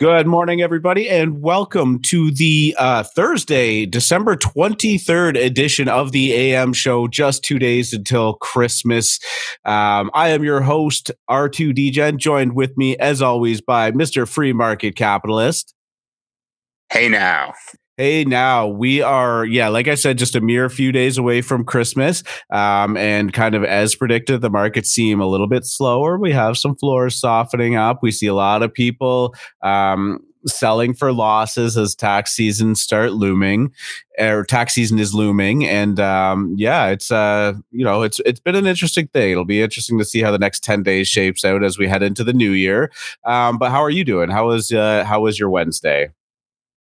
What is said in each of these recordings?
Good morning, everybody, and welcome to the uh, Thursday, December 23rd edition of the AM show, just two days until Christmas. Um, I am your host, R2 DGen, joined with me, as always, by Mr. Free Market Capitalist. Hey now. Hey, now we are, yeah, like I said, just a mere few days away from Christmas. Um, and kind of as predicted, the markets seem a little bit slower. We have some floors softening up. We see a lot of people um, selling for losses as tax season start looming or tax season is looming and um, yeah it's uh you know it's it's been an interesting thing it'll be interesting to see how the next 10 days shapes out as we head into the new year um, but how are you doing how was uh how was your wednesday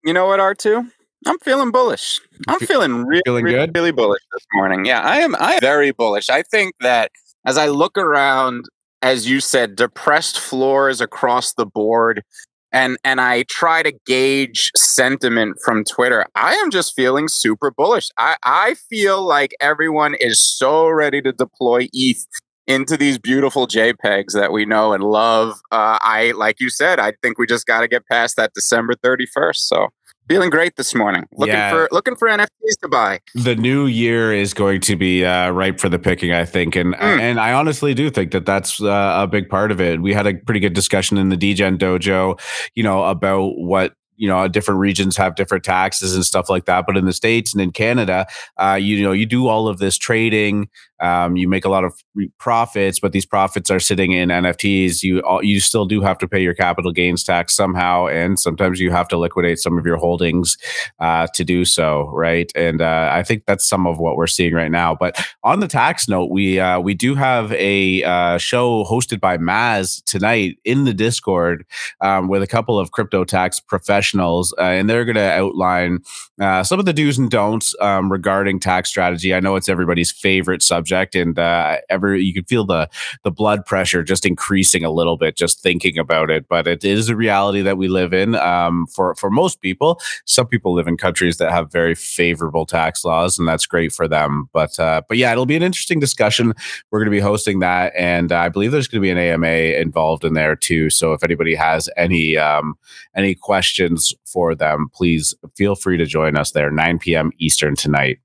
you know what r2 I'm feeling bullish. I'm feeling really, feeling really, good? really bullish this morning. Yeah, I am. I am very bullish. I think that as I look around, as you said, depressed floors across the board, and and I try to gauge sentiment from Twitter, I am just feeling super bullish. I I feel like everyone is so ready to deploy ETH into these beautiful JPEGs that we know and love. Uh, I like you said, I think we just got to get past that December 31st. So Feeling great this morning. Looking yeah. for looking for NFTs to buy. The new year is going to be uh, ripe for the picking, I think, and mm. and I honestly do think that that's uh, a big part of it. We had a pretty good discussion in the DGen dojo, you know, about what you know different regions have different taxes and stuff like that but in the states and in canada uh, you know you do all of this trading um, you make a lot of profits but these profits are sitting in nfts you you still do have to pay your capital gains tax somehow and sometimes you have to liquidate some of your holdings uh, to do so right? And uh, i think that's some of what we're seeing right now. But on the tax note we uh, we do have a uh, show hosted by maz tonight in the discord um, with a couple of crypto tax professionals uh, and they're going to outline uh, some of the do's and don'ts um, regarding tax strategy. I know it's everybody's favorite subject, and uh, every you can feel the the blood pressure just increasing a little bit just thinking about it. But it is a reality that we live in um, for for most people. Some people live in countries that have very favorable tax laws, and that's great for them. But uh, but yeah, it'll be an interesting discussion. We're going to be hosting that, and I believe there's going to be an AMA involved in there too. So if anybody has any um, any questions for them, please feel free to join us there, 9 p.m. Eastern tonight.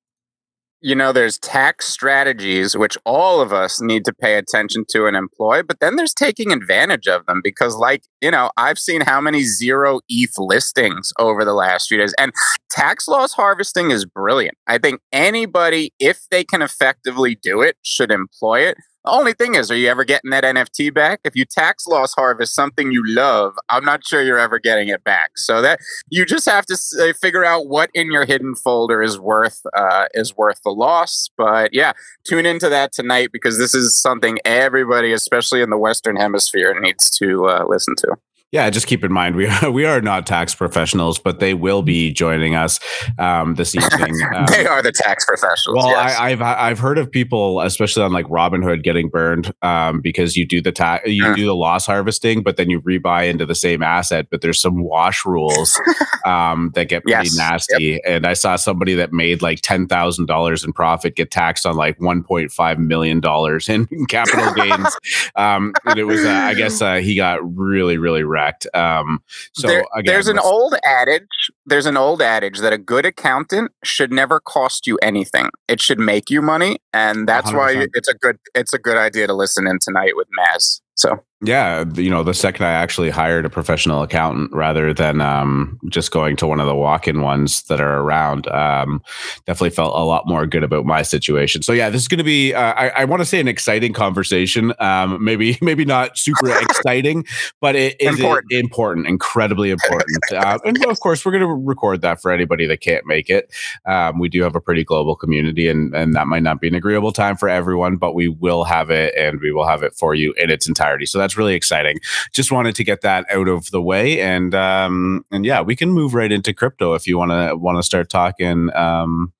You know, there's tax strategies which all of us need to pay attention to and employ, but then there's taking advantage of them because, like, you know, I've seen how many zero ETH listings over the last few days, and tax loss harvesting is brilliant. I think anybody, if they can effectively do it, should employ it the only thing is, are you ever getting that NFT back? If you tax loss harvest something you love, I'm not sure you're ever getting it back. So that you just have to uh, figure out what in your hidden folder is worth uh, is worth the loss. But yeah, tune into that tonight because this is something everybody, especially in the Western Hemisphere, needs to uh, listen to. Yeah, just keep in mind we are we are not tax professionals, but they will be joining us um, this evening. Um, they are the tax professionals. Well, yes. I, have I've heard of people, especially on like Robinhood, getting burned um, because you do the tax you mm. do the loss harvesting, but then you rebuy into the same asset. But there's some wash rules um, that get pretty yes. nasty. Yep. And I saw somebody that made like ten thousand dollars in profit get taxed on like one point five million dollars in capital gains. Um, and it was uh, I guess uh, he got really really wrecked correct. Um, so there, again, there's an old adage. There's an old adage that a good accountant should never cost you anything. It should make you money, and that's 100%. why it's a good it's a good idea to listen in tonight with Maz. So yeah, you know, the second I actually hired a professional accountant rather than um, just going to one of the walk-in ones that are around, um, definitely felt a lot more good about my situation. So yeah, this is going to be, uh, I, I want to say, an exciting conversation. Um, maybe, maybe not super exciting, but it is important, important incredibly important. uh, and of course, we're going to record that for anybody that can't make it. Um, we do have a pretty global community, and and that might not be an agreeable time for everyone, but we will have it, and we will have it for you in its entirety. So that's that's really exciting. Just wanted to get that out of the way, and um, and yeah, we can move right into crypto if you want to want to start talking, um,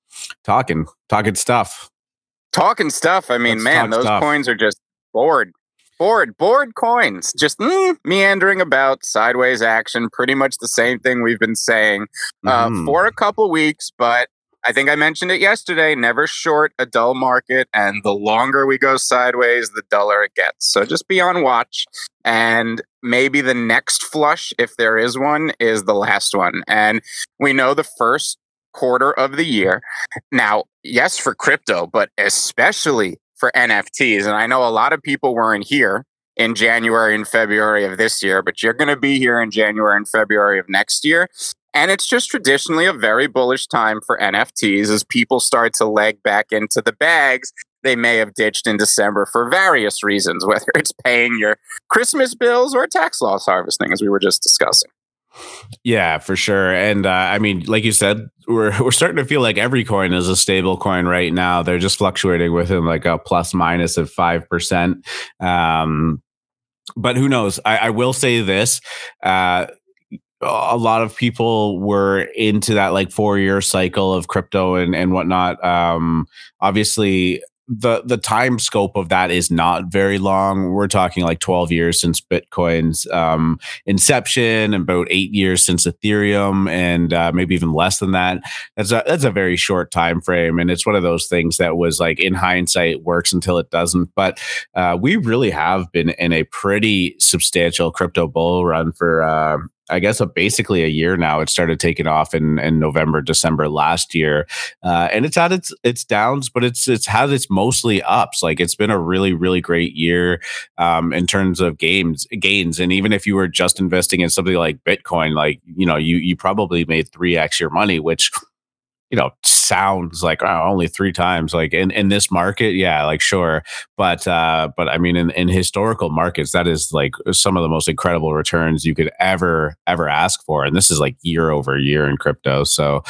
talking, talking stuff. Talking stuff. I mean, Let's man, those stuff. coins are just bored bored, bored coins, just mm, meandering about, sideways action, pretty much the same thing we've been saying uh, mm. for a couple weeks. But I think I mentioned it yesterday. Never short a dull market, and the longer we go sideways, the duller it gets. So just be on watch. And maybe the next flush, if there is one, is the last one. And we know the first quarter of the year. Now, yes, for crypto, but especially for NFTs. And I know a lot of people weren't here in January and February of this year, but you're going to be here in January and February of next year. And it's just traditionally a very bullish time for NFTs as people start to leg back into the bags they may have ditched in December for various reasons, whether it's paying your Christmas bills or tax loss harvesting, as we were just discussing. Yeah, for sure. And uh, I mean, like you said, we're we're starting to feel like every coin is a stable coin right now. They're just fluctuating within like a plus minus of five percent. Um, but who knows? I, I will say this. Uh, a lot of people were into that like four year cycle of crypto and, and whatnot. Um, obviously, the the time scope of that is not very long. We're talking like 12 years since Bitcoin's um, inception, about eight years since Ethereum, and uh, maybe even less than that. That's a that's a very short time frame, and it's one of those things that was like in hindsight works until it doesn't. But uh, we really have been in a pretty substantial crypto bull run for uh, I guess a, basically a year now. It started taking off in, in November, December last year, uh, and it's had its its downs, but it's it's had its mostly ups. Like it's been a really really great year um, in terms of games gains. And even if you were just investing in something like Bitcoin, like you know you you probably made three x your money, which you know sounds like oh, only three times like in, in this market yeah like sure but uh but i mean in, in historical markets that is like some of the most incredible returns you could ever ever ask for and this is like year over year in crypto so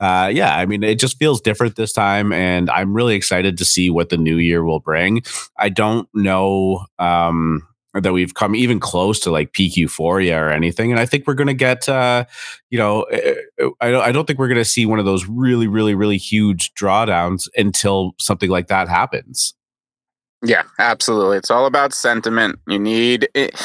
uh yeah i mean it just feels different this time and i'm really excited to see what the new year will bring. I don't know um that we've come even close to like peak euphoria or anything. And I think we're going to get, uh, you know, eh, eh, I don't, I don't think we're going to see one of those really, really, really huge drawdowns until something like that happens. Yeah, absolutely. It's all about sentiment. You need it.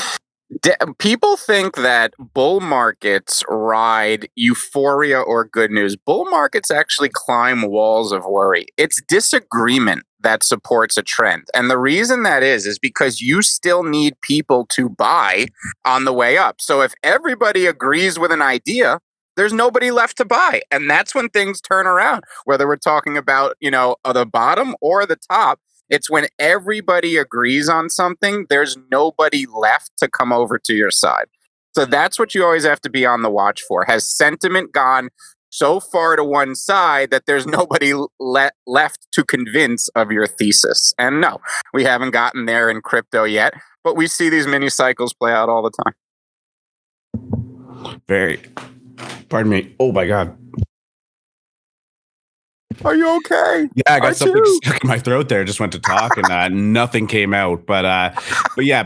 People think that bull markets ride euphoria or good news. Bull markets actually climb walls of worry. It's disagreement that supports a trend. And the reason that is, is because you still need people to buy on the way up. So if everybody agrees with an idea, there's nobody left to buy. And that's when things turn around, whether we're talking about, you know, uh, the bottom or the top. It's when everybody agrees on something, there's nobody left to come over to your side. So that's what you always have to be on the watch for. Has sentiment gone so far to one side that there's nobody le- left to convince of your thesis. And no, we haven't gotten there in crypto yet, but we see these mini cycles play out all the time. Very, pardon me. Oh my God. Are you okay? Yeah, I got Are something you? stuck in my throat there. Just went to talk and uh, nothing came out. But uh, but yeah,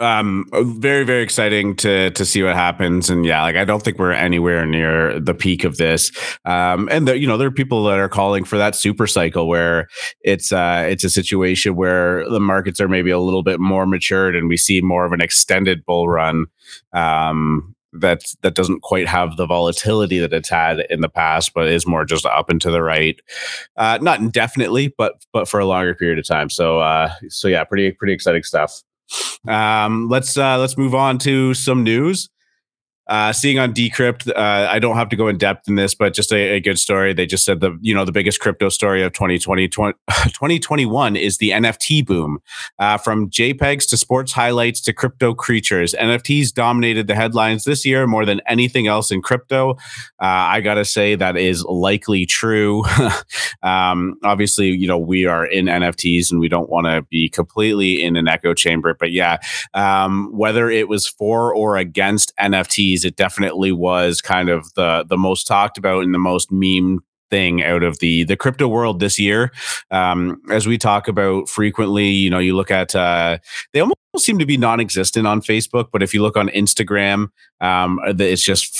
um very very exciting to to see what happens and yeah like i don't think we're anywhere near the peak of this um and you know there are people that are calling for that super cycle where it's uh it's a situation where the markets are maybe a little bit more matured and we see more of an extended bull run um that that doesn't quite have the volatility that it's had in the past, but is more just up and to the right, uh, not indefinitely, but but for a longer period of time. So uh, so yeah, pretty pretty exciting stuff. Um, let's uh, let's move on to some news. Uh, seeing on Decrypt, uh, I don't have to go in depth in this, but just a, a, good story. They just said the you know the biggest crypto story of 2020, 20, 2021 is the NFT boom. Uh, from JPEGs to sports highlights to crypto creatures, NFTs dominated the headlines this year more than anything else in crypto. Uh, I gotta say that is likely true. um, obviously, you know we are in NFTs and we don't want to be completely in an echo chamber, but yeah, um, whether it was for or against NFTs it definitely was kind of the the most talked about and the most meme thing out of the the crypto world this year. Um, as we talk about frequently, you know, you look at uh, they almost seem to be non-existent on Facebook, but if you look on Instagram, um, it's just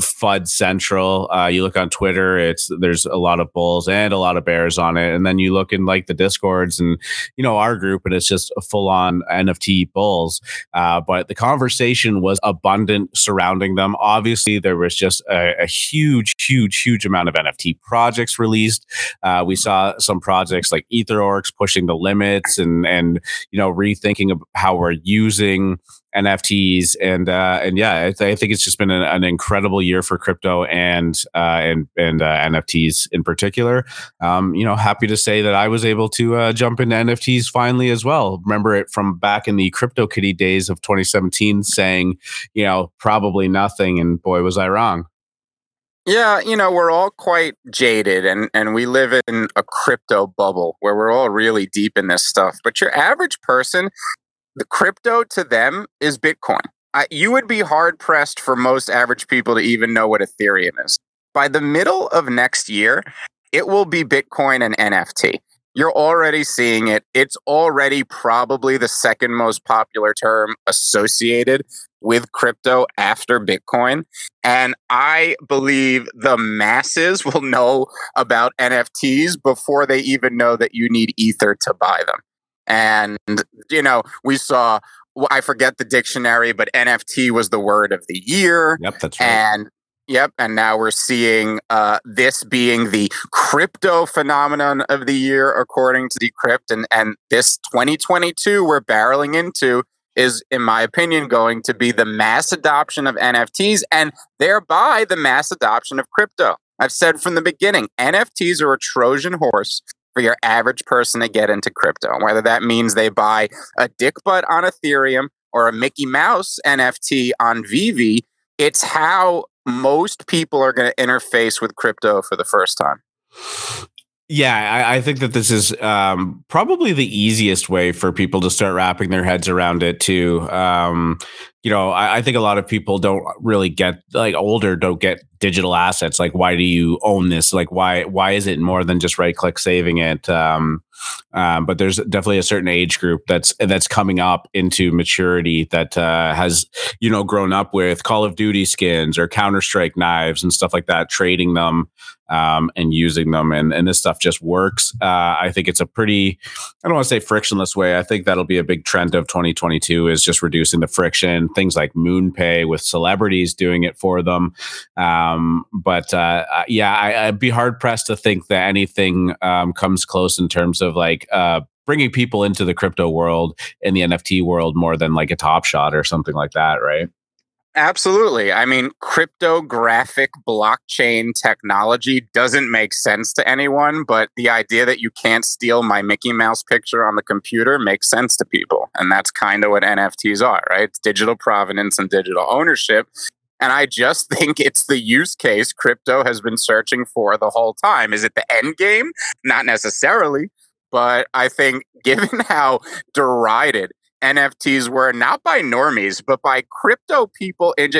FUD central. Uh, you look on Twitter, it's there's a lot of bulls and a lot of bears on it, and then you look in like the discords and you know our group, and it's just full on NFT bulls. Uh, but the conversation was abundant surrounding them. Obviously, there was just a, a huge, huge, huge amount of NFT projects released. Uh, we saw some projects like EtherOrcs pushing the limits and and you know rethinking how we're using NFTs, and uh, and yeah, I, th- I, think it's just been an, an, incredible year for crypto and uh, and and uh, NFTs in particular. Um, you know, happy to say that I was able to uh, jump into NFTs finally as well. Remember it from back in the Crypto Kitty days of 2017, saying you know probably nothing, and boy was I wrong. Yeah, you know, we're all quite jaded and, and we live in a crypto bubble where we're all really deep in this stuff. But your average person the crypto to them is Bitcoin. Uh, you would be hard pressed for most average people to even know what Ethereum is. By the middle of next year, it will be Bitcoin and NFT. You're already seeing it. It's already probably the second most popular term associated with crypto after Bitcoin. And I believe the masses will know about NFTs before they even know that you need Ether to buy them. And, you know, we saw, I forget the dictionary, but NFT was the word of the year. Yep, that's right. And Yep. And now we're seeing uh, this being the crypto phenomenon of the year, according to Decrypt. And, and this 2022 we're barreling into is, in my opinion, going to be the mass adoption of NFTs and thereby the mass adoption of crypto. I've said from the beginning NFTs are a Trojan horse for your average person to get into crypto. Whether that means they buy a dick butt on Ethereum or a Mickey Mouse NFT on VeVe, it's how most people are going to interface with crypto for the first time. Yeah, I, I, think that this is um, probably the easiest way for people to start wrapping their heads around it too. Um, you know, I, I, think a lot of people don't really get like older don't get digital assets. Like, why do you own this? Like, why why is it more than just right click saving it? Um, um, but there's definitely a certain age group that's that's coming up into maturity that uh, has you know grown up with Call of Duty skins or Counter Strike knives and stuff like that, trading them um, and using them. And, and this stuff just works. Uh, I think it's a pretty, I don't want to say frictionless way. I think that'll be a big trend of 2022 is just reducing the friction. Things like MoonPay with celebrities doing it for them. Um, but uh, uh yeah, I, would be hard pressed to think that anything um, comes close in terms of like uh, bringing people into the crypto world and the NFT world more than like a Top Shot or something like that, right? Absolutely. I mean, cryptographic blockchain technology doesn't make sense to anyone, but the idea that you can't steal my Mickey Mouse picture on the computer makes sense to people. And that's kind of what NFTs are, right? It's digital provenance and digital ownership. And I just think it's the use case crypto has been searching for the whole time. Is it the end game? Not necessarily. But I think, given how derided NFTs were not by normies, but by crypto people in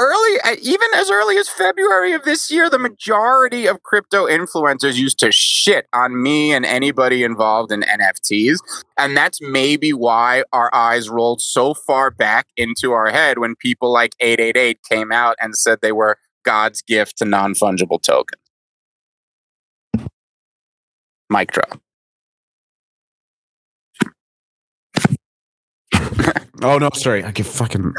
early, uh, even as early as February of this year, the majority of crypto influencers used to shit on me and anybody involved in NFTs. And that's maybe why our eyes rolled so far back into our head when people like 888 came out and said they were God's gift to non fungible tokens. Mic drop. oh no, sorry. I get fucking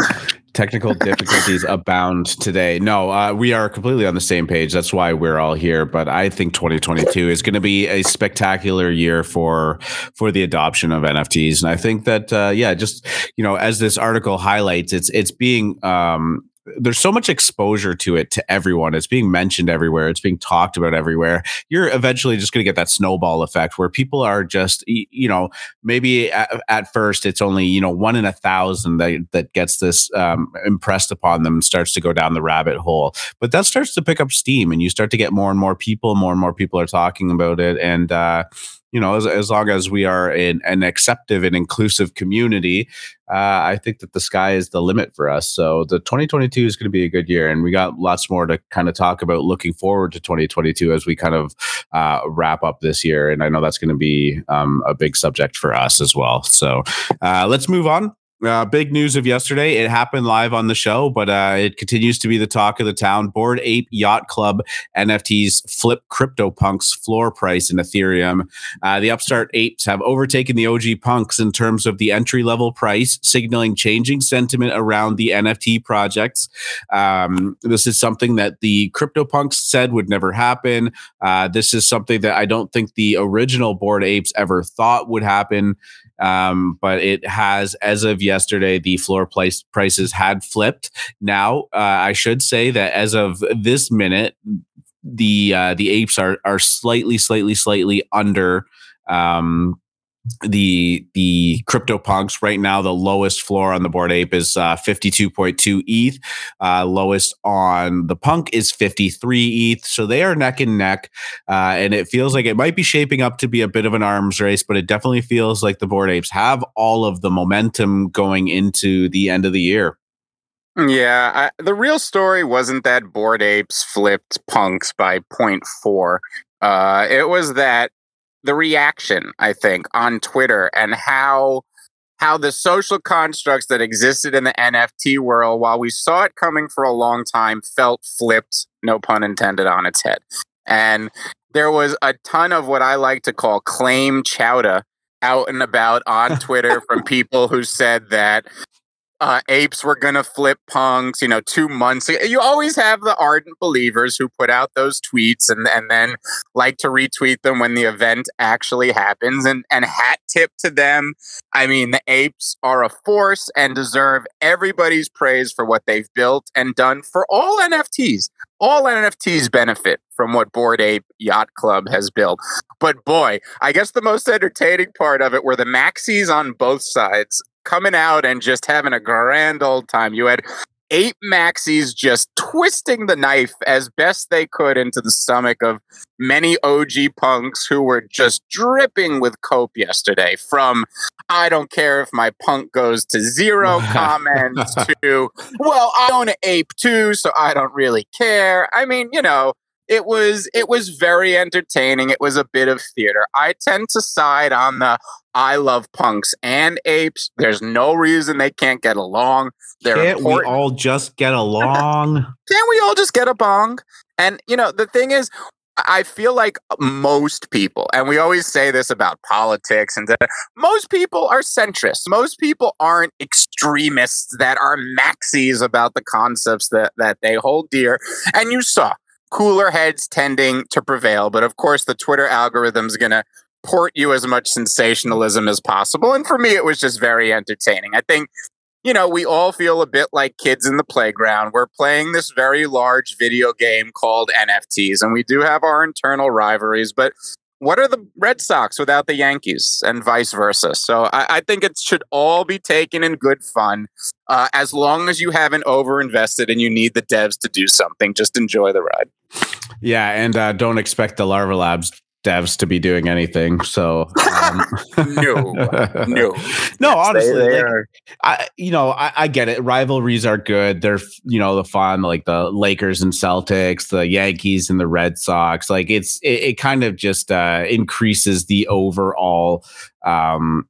technical difficulties abound today. No, uh, we are completely on the same page. That's why we're all here. But I think 2022 is going to be a spectacular year for for the adoption of NFTs, and I think that uh, yeah, just you know, as this article highlights, it's it's being um, there's so much exposure to it to everyone. It's being mentioned everywhere. It's being talked about everywhere. You're eventually just going to get that snowball effect where people are just, you know, maybe at, at first it's only, you know, one in a thousand that, that gets this um, impressed upon them and starts to go down the rabbit hole. But that starts to pick up steam and you start to get more and more people, more and more people are talking about it. And, uh, you know, as, as long as we are in an acceptive and inclusive community, uh, I think that the sky is the limit for us. So the 2022 is going to be a good year, and we got lots more to kind of talk about looking forward to 2022 as we kind of uh, wrap up this year. And I know that's going to be um, a big subject for us as well. So uh, let's move on. Uh, big news of yesterday. It happened live on the show, but uh, it continues to be the talk of the town. Bored Ape Yacht Club NFTs flip CryptoPunks floor price in Ethereum. Uh, the upstart apes have overtaken the OG punks in terms of the entry level price, signaling changing sentiment around the NFT projects. Um, this is something that the CryptoPunks said would never happen. Uh, this is something that I don't think the original Bored Apes ever thought would happen. Um, but it has, as of yet, yesterday the floor price prices had flipped. Now, uh, I should say that as of this minute, the uh, the apes are are slightly, slightly, slightly under um, the the crypto punks right now the lowest floor on the bored ape is uh, 52.2 eth uh, lowest on the punk is 53 eth so they are neck and neck uh, and it feels like it might be shaping up to be a bit of an arms race but it definitely feels like the bored apes have all of the momentum going into the end of the year. Yeah, I, the real story wasn't that bored apes flipped punks by 0.4. Uh, it was that the reaction, I think, on Twitter and how how the social constructs that existed in the NFT world, while we saw it coming for a long time, felt flipped, no pun intended, on its head. And there was a ton of what I like to call claim chowder out and about on Twitter from people who said that uh, apes were going to flip punks, you know, two months ago. You always have the ardent believers who put out those tweets and, and then like to retweet them when the event actually happens. And, and hat tip to them. I mean, the apes are a force and deserve everybody's praise for what they've built and done for all NFTs. All NFTs benefit from what Bored Ape Yacht Club has built. But boy, I guess the most entertaining part of it were the maxis on both sides coming out and just having a grand old time. You had eight maxis just twisting the knife as best they could into the stomach of many OG punks who were just dripping with cope yesterday. From I don't care if my punk goes to zero comments to, well, I own an ape too, so I don't really care. I mean, you know, it was it was very entertaining. It was a bit of theater. I tend to side on the I love punks and apes. There's no reason they can't get along. They're can't important. we all just get along? can't we all just get a bong? And you know the thing is, I feel like most people, and we always say this about politics, and most people are centrists. Most people aren't extremists that are maxis about the concepts that, that they hold dear. And you saw cooler heads tending to prevail. But of course, the Twitter algorithm is going to port you as much sensationalism as possible. And for me, it was just very entertaining. I think, you know, we all feel a bit like kids in the playground. We're playing this very large video game called NFTs, and we do have our internal rivalries, but what are the Red Sox without the Yankees and vice versa? So I, I think it should all be taken in good fun. Uh, as long as you haven't overinvested and you need the devs to do something, just enjoy the ride. Yeah, and uh, don't expect the Larva Labs devs to be doing anything. So um, no, no, no. Honestly, like, I you know I, I, get it. Rivalries are good. They're you know the fun like the Lakers and Celtics, the Yankees and the Red Sox. Like it's it, it kind of just uh, increases the overall um,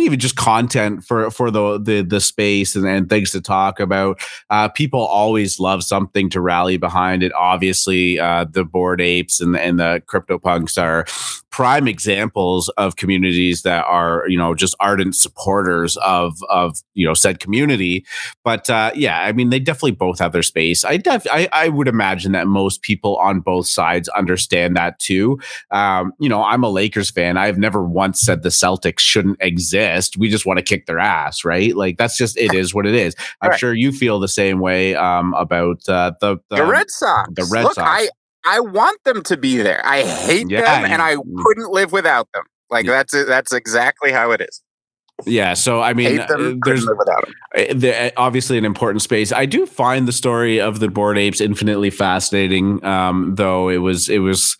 even just content for for the the the space and, and things to talk about. Uh, people always love something to rally behind. It obviously uh, the bored apes and and the crypto punks are prime examples of communities that are you know just ardent supporters of of you know said community. But uh, yeah, I mean they definitely both have their space. I def I, I would imagine that most people on both sides understand that too. Um, you know, I'm a Lakers fan. I've never once said the Celtics shouldn't exist exist. We just want to kick their ass, right? Like that's just it is what it is. I'm right. sure you feel the same way um, about uh, the, the, the Red Sox. The Red Look, Sox. I I want them to be there. I hate yeah, them, and I mm. couldn't live without them. Like yeah. that's that's exactly how it is. Yeah, so I mean, them, uh, there's uh, obviously an important space. I do find the story of the board apes infinitely fascinating. Um, though it was, it was,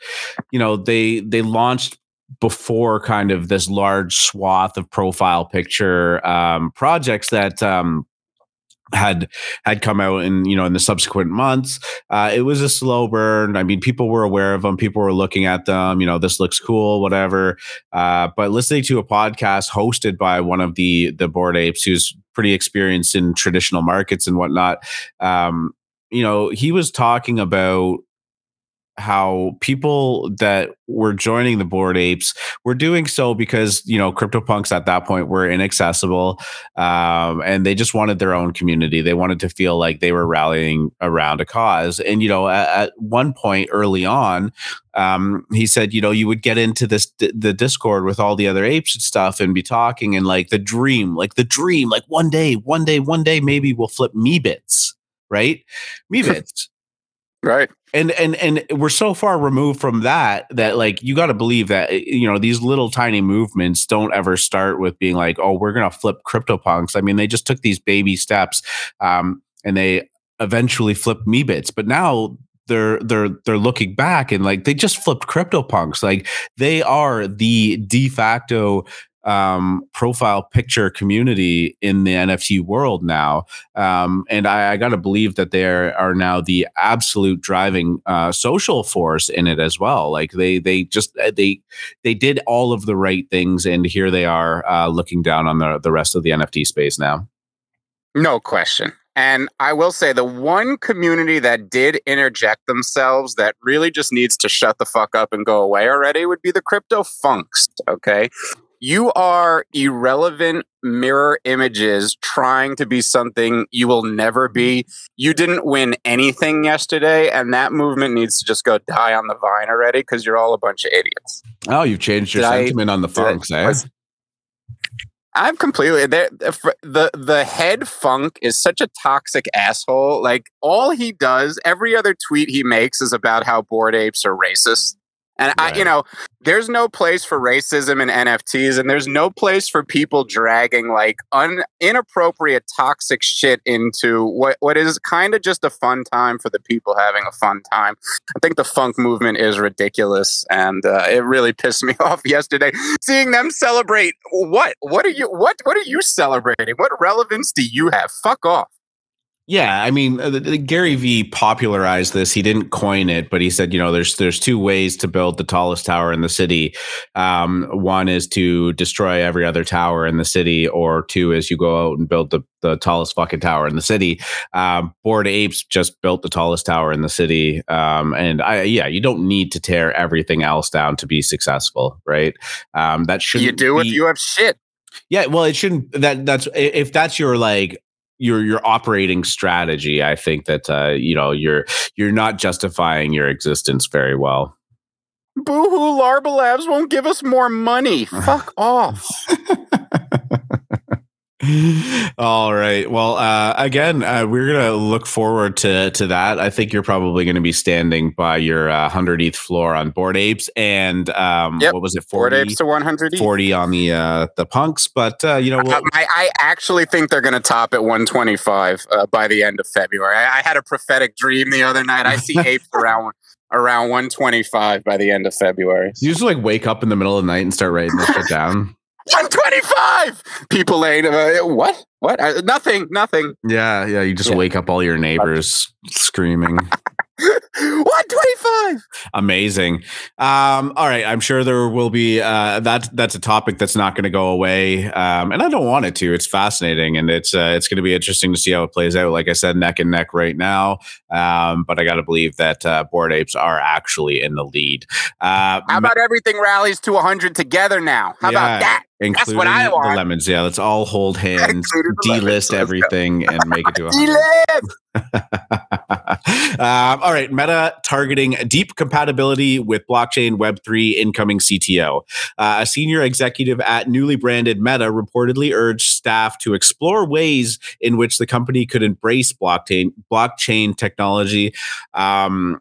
you know, they they launched before kind of this large swath of profile picture um, projects that um, had had come out in you know in the subsequent months uh, it was a slow burn. I mean people were aware of them people were looking at them you know this looks cool whatever uh, but listening to a podcast hosted by one of the the bored apes who's pretty experienced in traditional markets and whatnot um, you know he was talking about how people that were joining the bored apes were doing so because you know CryptoPunks at that point were inaccessible, um, and they just wanted their own community. They wanted to feel like they were rallying around a cause. And you know, at, at one point early on, um, he said, you know, you would get into this the Discord with all the other apes and stuff, and be talking and like the dream, like the dream, like one day, one day, one day, maybe we'll flip Meebits, right? Meebits. Right. And and and we're so far removed from that that like you got to believe that eh, you know these little tiny movements don't ever start with being like oh we're gonna flip CryptoPunks. I mean they just took these baby steps, um, and they eventually flipped Meebits, but now they're they're they're looking back and like they just flipped CryptoPunks. Like they are the de facto um, profile picture community in the NFT world now. Um, and I, I got to believe that they are now the absolute driving uh, social force in it as well. Like they they just uh, they they did all of the right things, and here they are uh, looking down on the the rest of the NFT space now. No question. And I will say the one community that did interject themselves that really just needs to shut the fuck up and go away already would be the crypto funks. Okay you are irrelevant mirror images trying to be something you will never be. You didn't win anything yesterday, and that movement needs to just go die on the vine already because you're all a bunch of idiots. Oh, you've changed your did sentiment I, on the funks, eh? I'm completely the, the the head funk is such a toxic asshole. Like all he does, every other tweet he makes is about how bored apes are racist. And right. I, you know, there's no place for racism in NFTs, and there's no place for people dragging like un, inappropriate, toxic shit into what what is kind of just a fun time for the people having a fun time. I think the funk movement is ridiculous, and uh, it really pissed me off yesterday seeing them celebrate. What? What are you? What? What are you celebrating? What relevance do you have? Fuck off. Yeah, I mean, uh, the, the Gary Vee popularized this. He didn't coin it, but he said, you know, there's there's two ways to build the tallest tower in the city. Um, one is to destroy every other tower in the city, or two is you go out and build the the tallest fucking tower in the city. Um, Bored Apes just built the tallest tower in the city, um, and I yeah, you don't need to tear everything else down to be successful, right? Um, that should you do be, if you have shit. Yeah, well, it shouldn't. That that's if that's your like your your operating strategy i think that uh, you know you're you're not justifying your existence very well. Boohoo larva labs won't give us more money. Fuck off All right. Well, uh, again, uh, we're gonna look forward to to that. I think you're probably going to be standing by your uh, 100th floor on Bored Apes, and um, yep. what was it? 40 Bored Apes to 100. 40 on the uh, the punks, but uh, you know, we'll- I, I, actually think they're going to top at 125 uh, by the end of February. I, I, had a prophetic dream the other night. I see apes around around 125 by the end of February. You just like wake up in the middle of the night and start writing this shit down. 125 people ain't uh, what what? Uh, nothing nothing. Yeah yeah you just yeah. wake up all your neighbors screaming. 125 amazing. Um all right i'm sure there will be uh that that's a topic that's not going to go away um and i don't want it to it's fascinating and it's uh, it's going to be interesting to see how it plays out. Like i said neck and neck right now um but i gotta believe that uh bored apes are actually in the lead. Uh how about everything rallies to 100 together now? How yeah. about that? Including That's what I want. the lemons. Yeah, let's all hold hands, delist everything, and make it to a um, all right, Meta targeting deep compatibility with blockchain Web3 incoming CTO. Uh, a senior executive at newly branded Meta reportedly urged staff to explore ways in which the company could embrace blockchain blockchain technology. Um,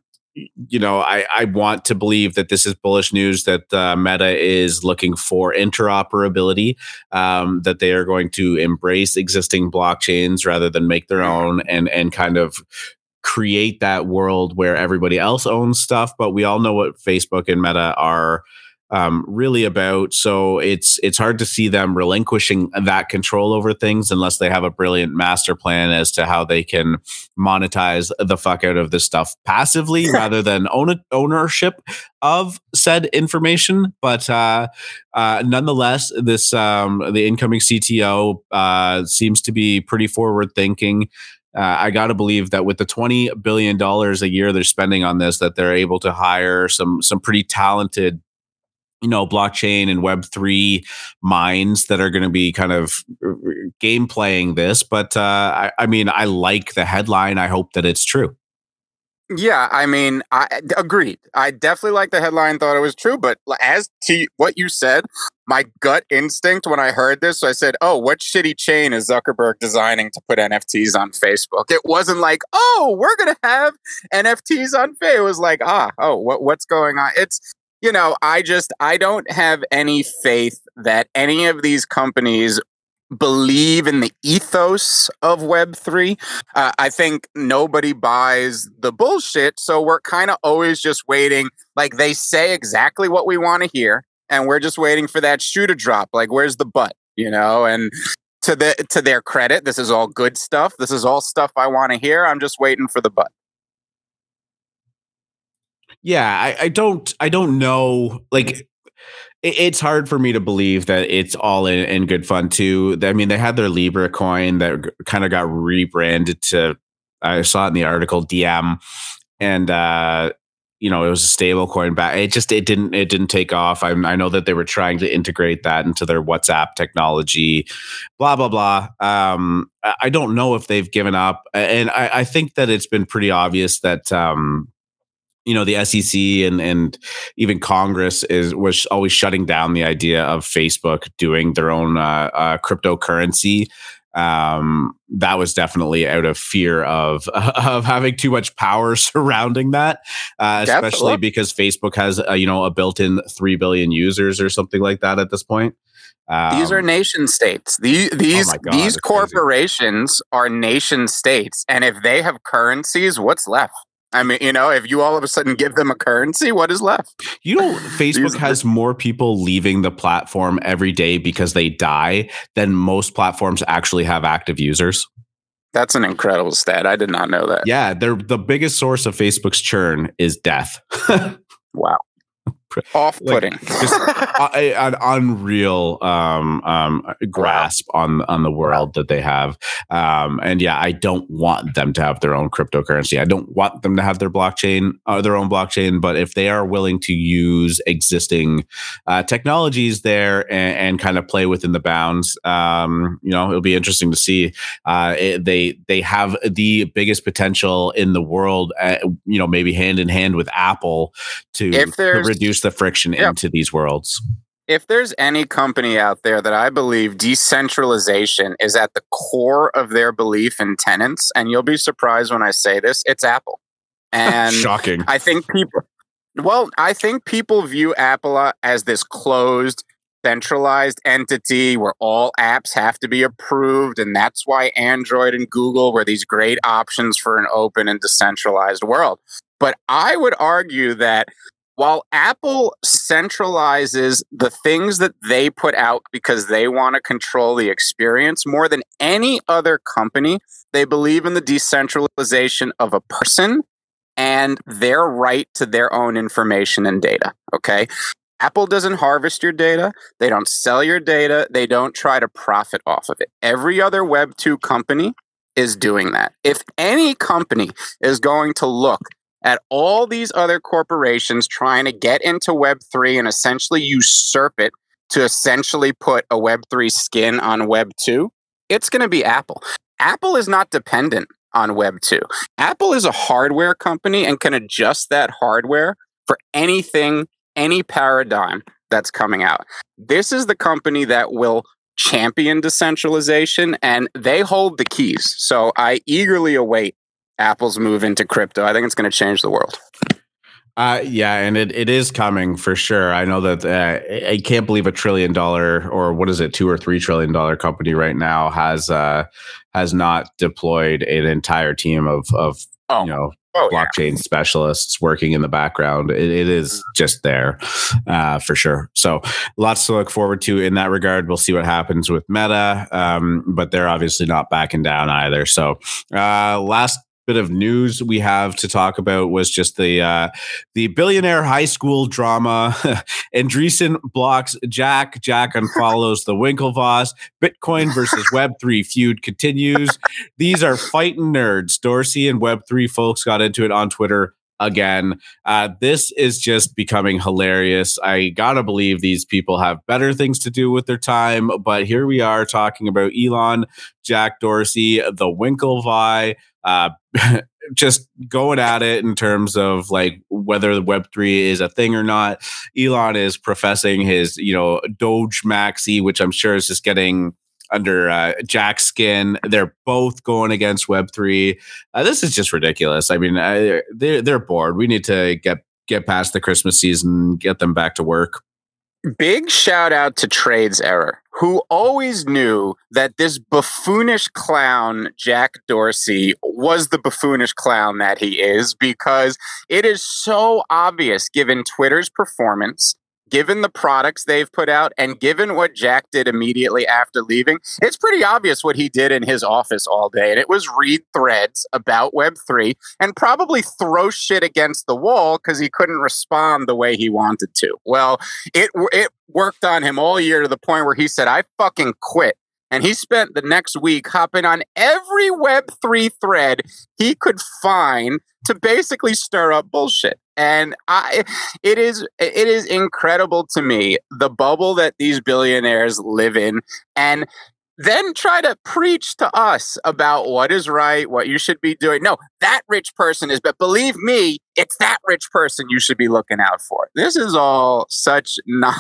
you know, I, I want to believe that this is bullish news that uh, Meta is looking for interoperability, um, that they are going to embrace existing blockchains rather than make their own and and kind of create that world where everybody else owns stuff. But we all know what Facebook and Meta are um, really about. So it's it's hard to see them relinquishing that control over things unless they have a brilliant master plan as to how they can monetize the fuck out of this stuff passively rather than own ownership of said information. But uh, uh, nonetheless, this um, the incoming CTO uh, seems to be pretty forward thinking. uh, I got to believe that with the twenty billion dollars a year they're spending on this, that they're able to hire some some pretty talented you know blockchain and web 3 minds that are going to be kind of uh, game playing this but uh, I, I, mean i like the headline. I hope that it's true. Yeah i mean i agreed. I definitely like the headline thought it was true but as to what you said my gut instinct when i heard this so i said oh what shitty chain is zuckerberg designing to put nfts on facebook? It wasn't like oh we're going to have nfts on facebook it was like ah oh what, what's going on? It's you know, I just I don't have any faith that any of these companies believe in the ethos of Web3. Uh, I think nobody buys the bullshit. So we're kind of always just waiting. Like they say exactly what we want to hear. And we're just waiting for that shoe to drop. Like, where's the butt? You know, and to the to their credit, this is all good stuff. This is all stuff I want to hear. I'm just waiting for the butt yeah I, I don't i don't know like it's hard for me to believe that it's all in, in good fun too i mean they had their libra coin that kind of got rebranded to i saw it in the article Diem and uh you know it was a stable coin back it just it didn't it didn't take off. I, I know that they were trying to integrate that into their whatsapp technology blah blah blah. Um i don't know if they've given up and i, I think that it's been pretty obvious that um you know the SEC and and even Congress is was always shutting down the idea of Facebook doing their own uh, uh, cryptocurrency. Um, that was definitely out of fear of of having too much power surrounding that, uh, especially because Facebook has a, you know a built-in three billion users or something like that at this point. Um, these are um, nation states. These these oh God, these corporations crazy. are nation states, and if they have currencies, what's left? I mean, you know, if you all of a sudden give them a currency, what is left? You know, Facebook has more people leaving the platform every day because they die than most platforms actually have active users. That's an incredible stat. I did not know that. Yeah, they're the biggest source of Facebook's churn is death. wow off-putting like just a, an unreal um, um, grasp wow. on on the world that they have. Um, and yeah i don't want them to have their own cryptocurrency. I don't want them to have their blockchain or uh, their own blockchain but if they are willing to use existing uh, technologies there and, and, kind of play within the bounds um, you know it'll be interesting to see uh, it, they they have the biggest potential in the world uh, you know maybe hand in hand with apple to, to reduce the friction into these worlds. If there's any company out there that I believe decentralization is at the core of their belief and tenants, and you'll be surprised when I say this, it's Apple. And shocking. I think people, well, I think people view Apple uh, as this closed, centralized entity where all apps have to be approved. And that's why Android and Google were these great options for an open and decentralized world. But I would argue that while Apple centralizes the things that they put out because they want to control the experience more than any other company, they believe in the decentralization of a person and their right to their own information and data. Okay. Apple doesn't harvest your data. They don't sell your data. They don't try to profit off of it. Every other Web2 company is doing that. If any company is going to look at all these other corporations trying to get into Web3 and essentially usurp it to essentially put a Web3 skin on Web2, it's going to be Apple. Apple is not dependent on Web2. Apple is a hardware company and can adjust that hardware for anything, any paradigm that's coming out. This is the company that will champion decentralization and they hold the keys. So I eagerly await Apple's move into crypto. I think it's going to change the world. Uh, yeah, and it, it is coming for sure. I know that uh, I can't believe a trillion dollar or what is it, two or three trillion dollar company right now has uh, has not deployed an entire team of of oh. you know oh, blockchain yeah. specialists working in the background. It, it is just there uh, for sure. So lots to look forward to in that regard. We'll see what happens with Meta, um, but they're obviously not backing down either. So uh, last bit of news we have to talk about was just the uh, the billionaire high school drama. Andreessen blocks Jack. Jack unfollows the Winklevoss. Bitcoin versus Web three feud continues. These are fighting nerds. Dorsey and Web three folks got into it on Twitter again. Uh, this is just becoming hilarious. I gotta believe these people have better things to do with their time, but here we are talking about Elon, Jack Dorsey, the Winklevi, uh, just going at it in terms of like whether the Web three is a thing or not. Elon is professing his, you know, Doge Maxi, which I'm sure is just getting under uh, Jack's skin. They're both going against Web three. Uh, this is just ridiculous. I mean, I, they're they're bored. We need to get get past the Christmas season, get them back to work. Big shout out to Trades Error, who always knew that this buffoonish clown, Jack Dorsey, was the buffoonish clown that he is because it is so obvious given Twitter's performance given the products they've put out and given what Jack did immediately after leaving, it's pretty obvious what he did in his office all day. And it was read threads about Web3 and probably throw shit against the wall because he couldn't respond the way he wanted to. Well, it, it worked on him all year to the point where he said, I fucking quit. And he spent the next week hopping on every Web3 thread he could find to basically stir up bullshit. And i it is it is incredible to me the bubble that these billionaires live in. And then try to preach to us about what is right, what you should be doing. No, that rich person is, but believe me, it's that rich person you should be looking out for. This is all such non-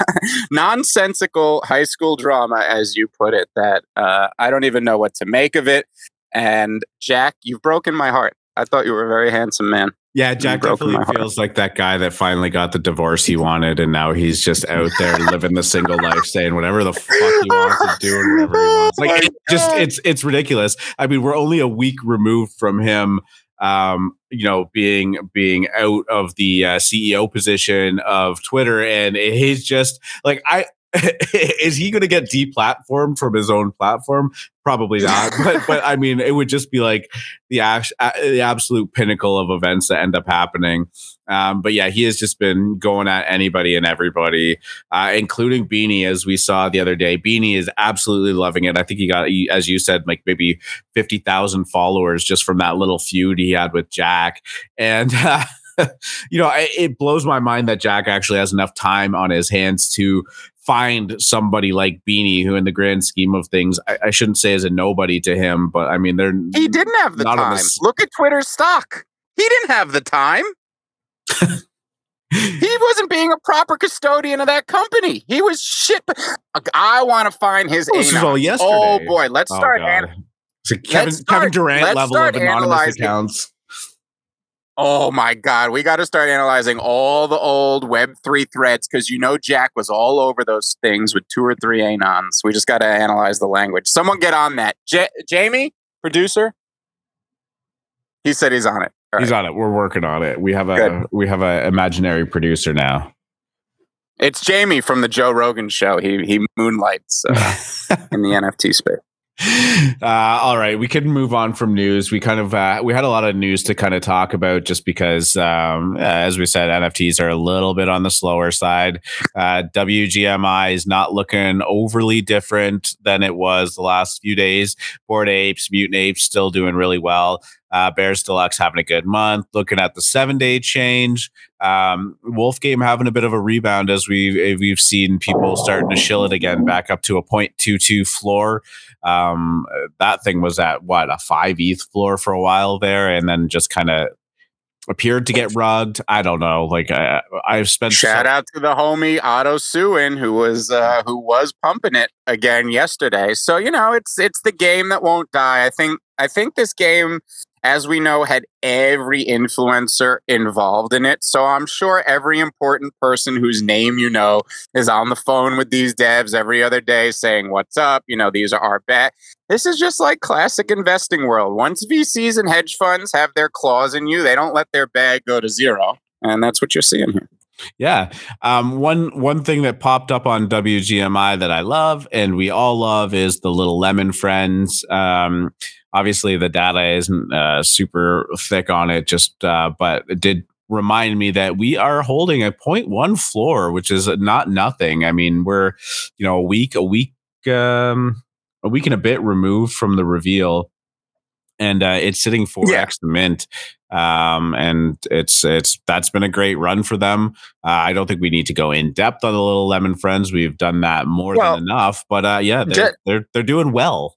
nonsensical high school drama, as you put it, that uh, I don't even know what to make of it. And Jack, you've broken my heart. I thought you were a very handsome man. Yeah, Jack definitely feels like that guy that finally got the divorce he wanted, and now he's just out there living the single life, saying whatever the fuck he wants to do and whatever he wants. Like, oh it just it's it's ridiculous. I mean, we're only a week removed from him, um, you know, being being out of the uh, CEO position of Twitter, and he's just like I is he going to get deplatformed from his own platform? Probably not. but but I mean, it would just be like the ash, the absolute pinnacle of events that end up happening. Um, but yeah, he has just been going at anybody and everybody, uh, including Beanie, as we saw the other day. Beanie is absolutely loving it. I think he got, as you said, like maybe fifty thousand followers just from that little feud he had with Jack, and. Uh, you know, it blows my mind that Jack actually has enough time on his hands to find somebody like Beanie, who, in the grand scheme of things, I, I, shouldn't say is a nobody to him, but I mean, they're he didn't have the time. This- Look at Twitter stock. He didn't have the time. he wasn't being a proper custodian of that company. He was shit. I want to find his. Oh, this is all oh, yesterday. Oh boy, let's oh, start. An- Kevin, start, Kevin Durant level of anonymous accounts. Oh my God, we got to start analyzing all the old Web3 threads because you know Jack was all over those things with two or three anons. We just got to analyze the language. Someone get on that. J- Jamie, producer? He said he's on it. he's on it. We're working on it. We have a Good. we have an imaginary producer now. It's Jamie from the Joe Rogan show. He he moonlights uh, in the NFT space. Uh, all right, we can move on from news. We kind of uh, we had a lot of news to kind of talk about just because, um, uh, as we said, NFTs are a little bit on the slower side. Uh, WGMI is not looking overly different than it was the last few days. Bored Apes, Mutant Apes, still doing really well. Uh, Bears Deluxe having a good month. Looking at the seven day change, um, Wolf Game having a bit of a rebound as we we've seen people starting to shill it again back up to a 0.22 floor. Um, that thing was at what a five ETH floor for a while there, and then just kind of appeared to get rugged. I don't know. Like I, I've spent shout so- out to the homie Otto Suwen who was uh, who was pumping it again yesterday. So you know it's it's the game that won't die. I think I think this game as we know, had every influencer involved in it. So I'm sure every important person whose name you know is on the phone with these devs every other day saying, What's up? You know, these are our bet. This is just like classic investing world. Once VCs and hedge funds have their claws in you, they don't let their bag go to zero. And that's what you're seeing here. Yeah. Um, one one thing that popped up on WGMI that I love and we all love is the little lemon friends. Um, obviously the data isn't uh, super thick on it, just uh, but it did remind me that we are holding a 0.1 floor, which is not nothing. I mean, we're you know a week a week um, a week and a bit removed from the reveal and uh, it's sitting 4x yeah. the mint um, and it's it's that's been a great run for them. Uh, I don't think we need to go in depth on the little lemon friends. We've done that more well, than enough. But uh, yeah, they're, they're they're doing well.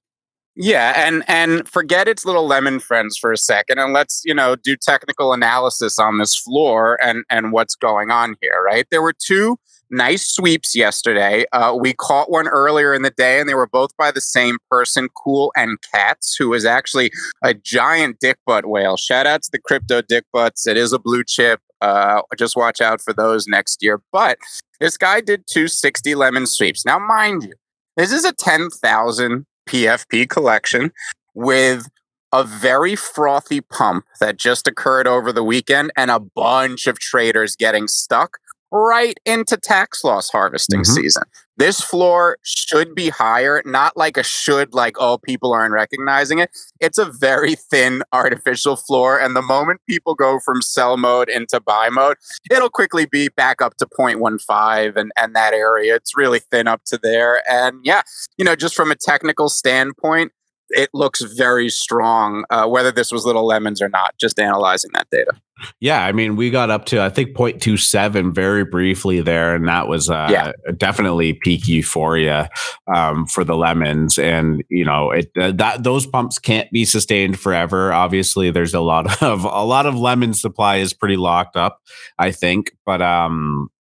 Yeah, and and forget its little lemon friends for a second, and let's you know do technical analysis on this floor and and what's going on here. Right, there were two nice sweeps yesterday. Uh, we caught one earlier in the day, and they were both by the same person, Cool and Cats, who is actually a giant dick butt whale. Shout out to the crypto dick butts. It is a blue chip. Uh, just watch out for those next year. But this guy did 260 lemon sweeps. Now, mind you, this is a 10,000 PFP collection with a very frothy pump that just occurred over the weekend and a bunch of traders getting stuck right into tax loss harvesting mm-hmm. season. This floor should be higher, not like a should, like, oh, people aren't recognizing it. It's a very thin artificial floor. And the moment people go from sell mode into buy mode, it'll quickly be back up to 0.15 and, and that area. It's really thin up to there. And yeah, you know, just from a technical standpoint, it looks very strong, uh, whether this was little lemons or not, just analyzing that data. Yeah, I mean, we got up to I think 0.27 very briefly there, and that was uh, yeah. definitely peak euphoria um, for the lemons. And you know, it uh, that those pumps can't be sustained forever. Obviously, there's a lot of a lot of lemon supply is pretty locked up, I think. But um,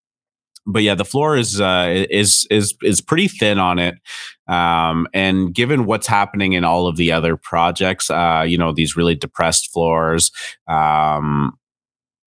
but yeah, the floor is uh, is is is pretty thin on it. Um, and given what's happening in all of the other projects, uh, you know, these really depressed floors, um,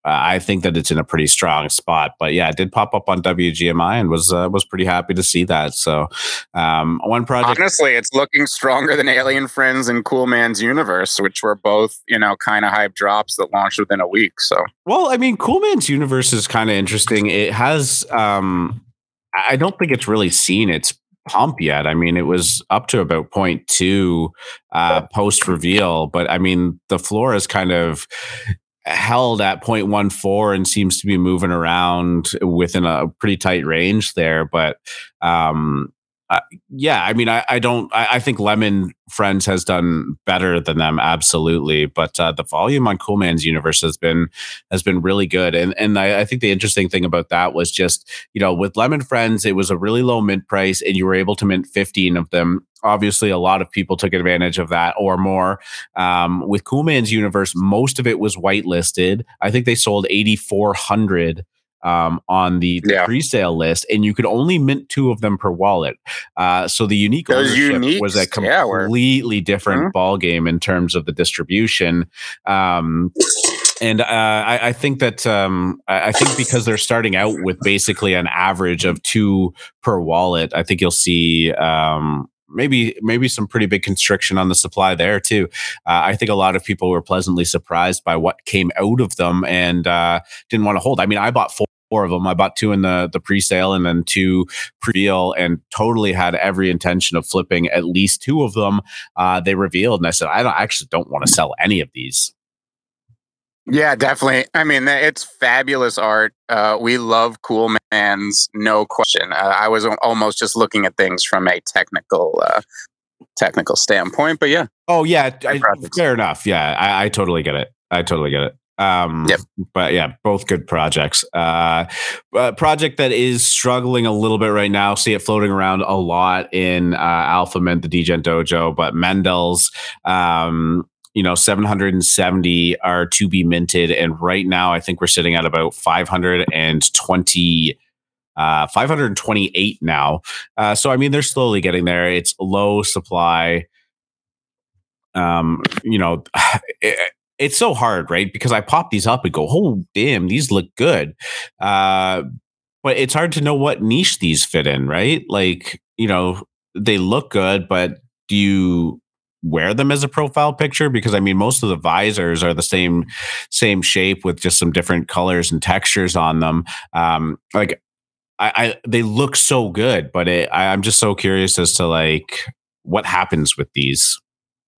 I think that it's in a pretty strong spot. But yeah, it did pop up on WGMI and was uh, was pretty happy to see that. So um, one project. Honestly, it's looking stronger than Alien Friends and Cool Man's Universe, which were both you know kind of hype drops that launched within a week. So well, I mean, Cool Man's Universe is kind of interesting. It has. Um, I don't think it's really seen its pump yet. I mean, it was up to about 0.2 uh, post reveal, but I mean, the floor is kind of held at 0.14 and seems to be moving around within a pretty tight range there. But um, uh, yeah, I mean, I, I don't. I, I, think Lemon Friends has done better than them, absolutely. But uh, the volume on Cool Man's Universe has been has been really good, and and I, I, think the interesting thing about that was just you know with Lemon Friends, it was a really low mint price, and you were able to mint fifteen of them. Obviously, a lot of people took advantage of that or more. Um, with Cool Man's Universe, most of it was whitelisted. I think they sold eighty four hundred um, on the, yeah. pre-sale list, and you could only mint two of them per wallet. Uh, so the unique Those ownership was a completely yeah, different mm-hmm. ball game in terms of the distribution. Um, and uh, I, I, think that um, I think because they're starting out with basically an average of two per wallet, I think you'll see um, maybe maybe some pretty big constriction on the supply there too. Uh, I think a lot of people were pleasantly surprised by what came out of them and uh, didn't want to hold. I mean, I bought four four of them. I bought two in the the pre-sale and then two pre-deal, and totally had every intention of flipping at least two of them. Uh, they revealed, and I said, I don't I actually don't want to sell any of these. Yeah, definitely. I mean, it's fabulous art. Uh, we love Cool Man's, no question. Uh, I was almost just looking at things from a technical uh, technical standpoint, but yeah. Oh yeah, I, fair enough. Yeah, I, I totally get it. I totally get it. Um, yep. But yeah, both good projects. Uh, a project that is struggling a little bit right now. See it floating around a lot in uh, Alpha Mint, the Degen Dojo, but Mendel's. Um, you know, 770 are to be minted. And right now, I think we're sitting at about 520, uh, 528 now. Uh, so, I mean, they're slowly getting there. It's low supply. Um, you know, it, it's so hard, right? Because I pop these up and go, oh, damn, these look good. Uh, but it's hard to know what niche these fit in, right? Like, you know, they look good, but do you wear them as a profile picture because I mean most of the visors are the same same shape with just some different colors and textures on them. Um, like I, I, they look so good, but it, I, I'm just so curious as to like what happens with these.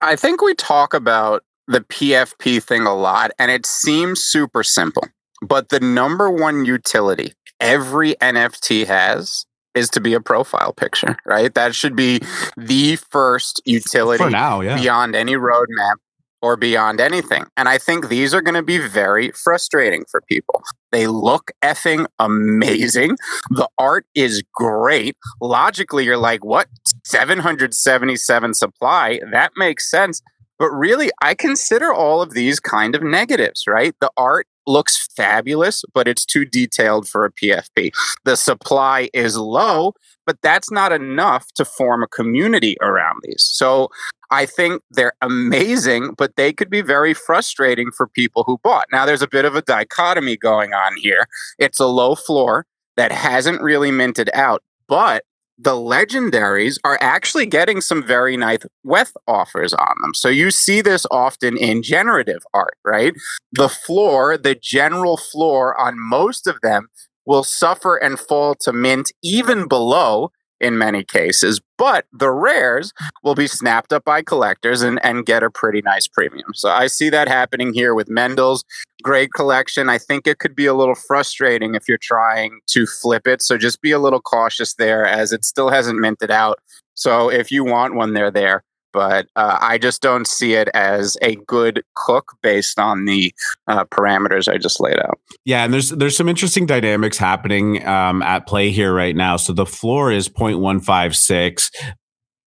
I think we talk about the PFP thing a lot, and it seems super simple. But the number one utility every NFT has is to be a profile picture, right? That should be the first utility For now, yeah. beyond any roadmap or beyond anything. And I think these are going to be very frustrating for people. They look effing amazing. The art is great. Logically, you're like, what? 777 supply? That makes sense. But really, I consider all of these kind of negatives, right? The art looks fabulous, but it's too detailed for a PFP. The supply is low, but that's not enough to form a community around these. So I think they're amazing, but they could be very frustrating for people who bought. Now, there's a bit of a dichotomy going on here. It's a low floor that hasn't really minted out, but the legendaries are actually getting some very nice WETH offers on them. So you see this often in generative art, right? The floor, the general floor on most of them will suffer and fall to mint even below in many cases, but the rares will be snapped up by collectors and, and get a pretty nice premium. So I see that happening here with Mendel's great collection. I think it could be a little frustrating if you're trying to flip it. So just be a little cautious there as it still hasn't minted out. So if you want one, they're there but uh, I just don't see it as a good cook based on the uh, parameters I just laid out. Yeah, and there's there's some interesting dynamics happening um, at play here right now. So the floor is 0.156.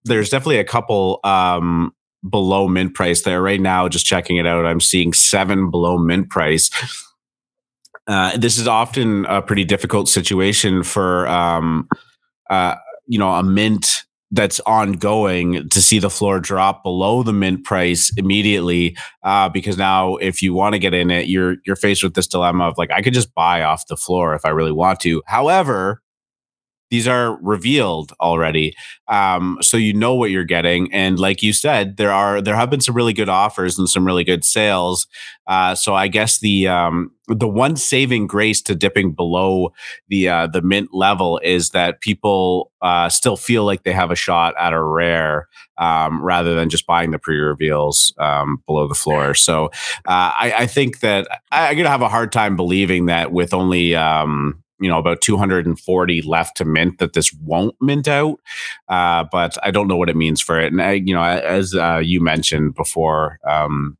There's definitely a couple um, below mint price there right now. Just checking it out, I'm seeing seven below mint price. Uh, this is often a pretty difficult situation for um, uh, you know a mint that's ongoing to see the floor drop below the mint price immediately uh, because now if you want to get in it you're you're faced with this dilemma of like i could just buy off the floor if i really want to. However these are revealed already um, so you know what you're getting and like you said there are there have been some really good offers and some really good sales uh, so i guess the um, the one saving grace to dipping below the uh, the mint level is that people uh, still feel like they have a shot at a rare um, rather than just buying the pre-reveals um, below the floor. So uh, I, I, think that I, am gonna have a hard time believing that with only um, you know about 240 left to mint that this won't mint out. Uh, but i don't know what it means for it. And I, you know as uh, you mentioned before um,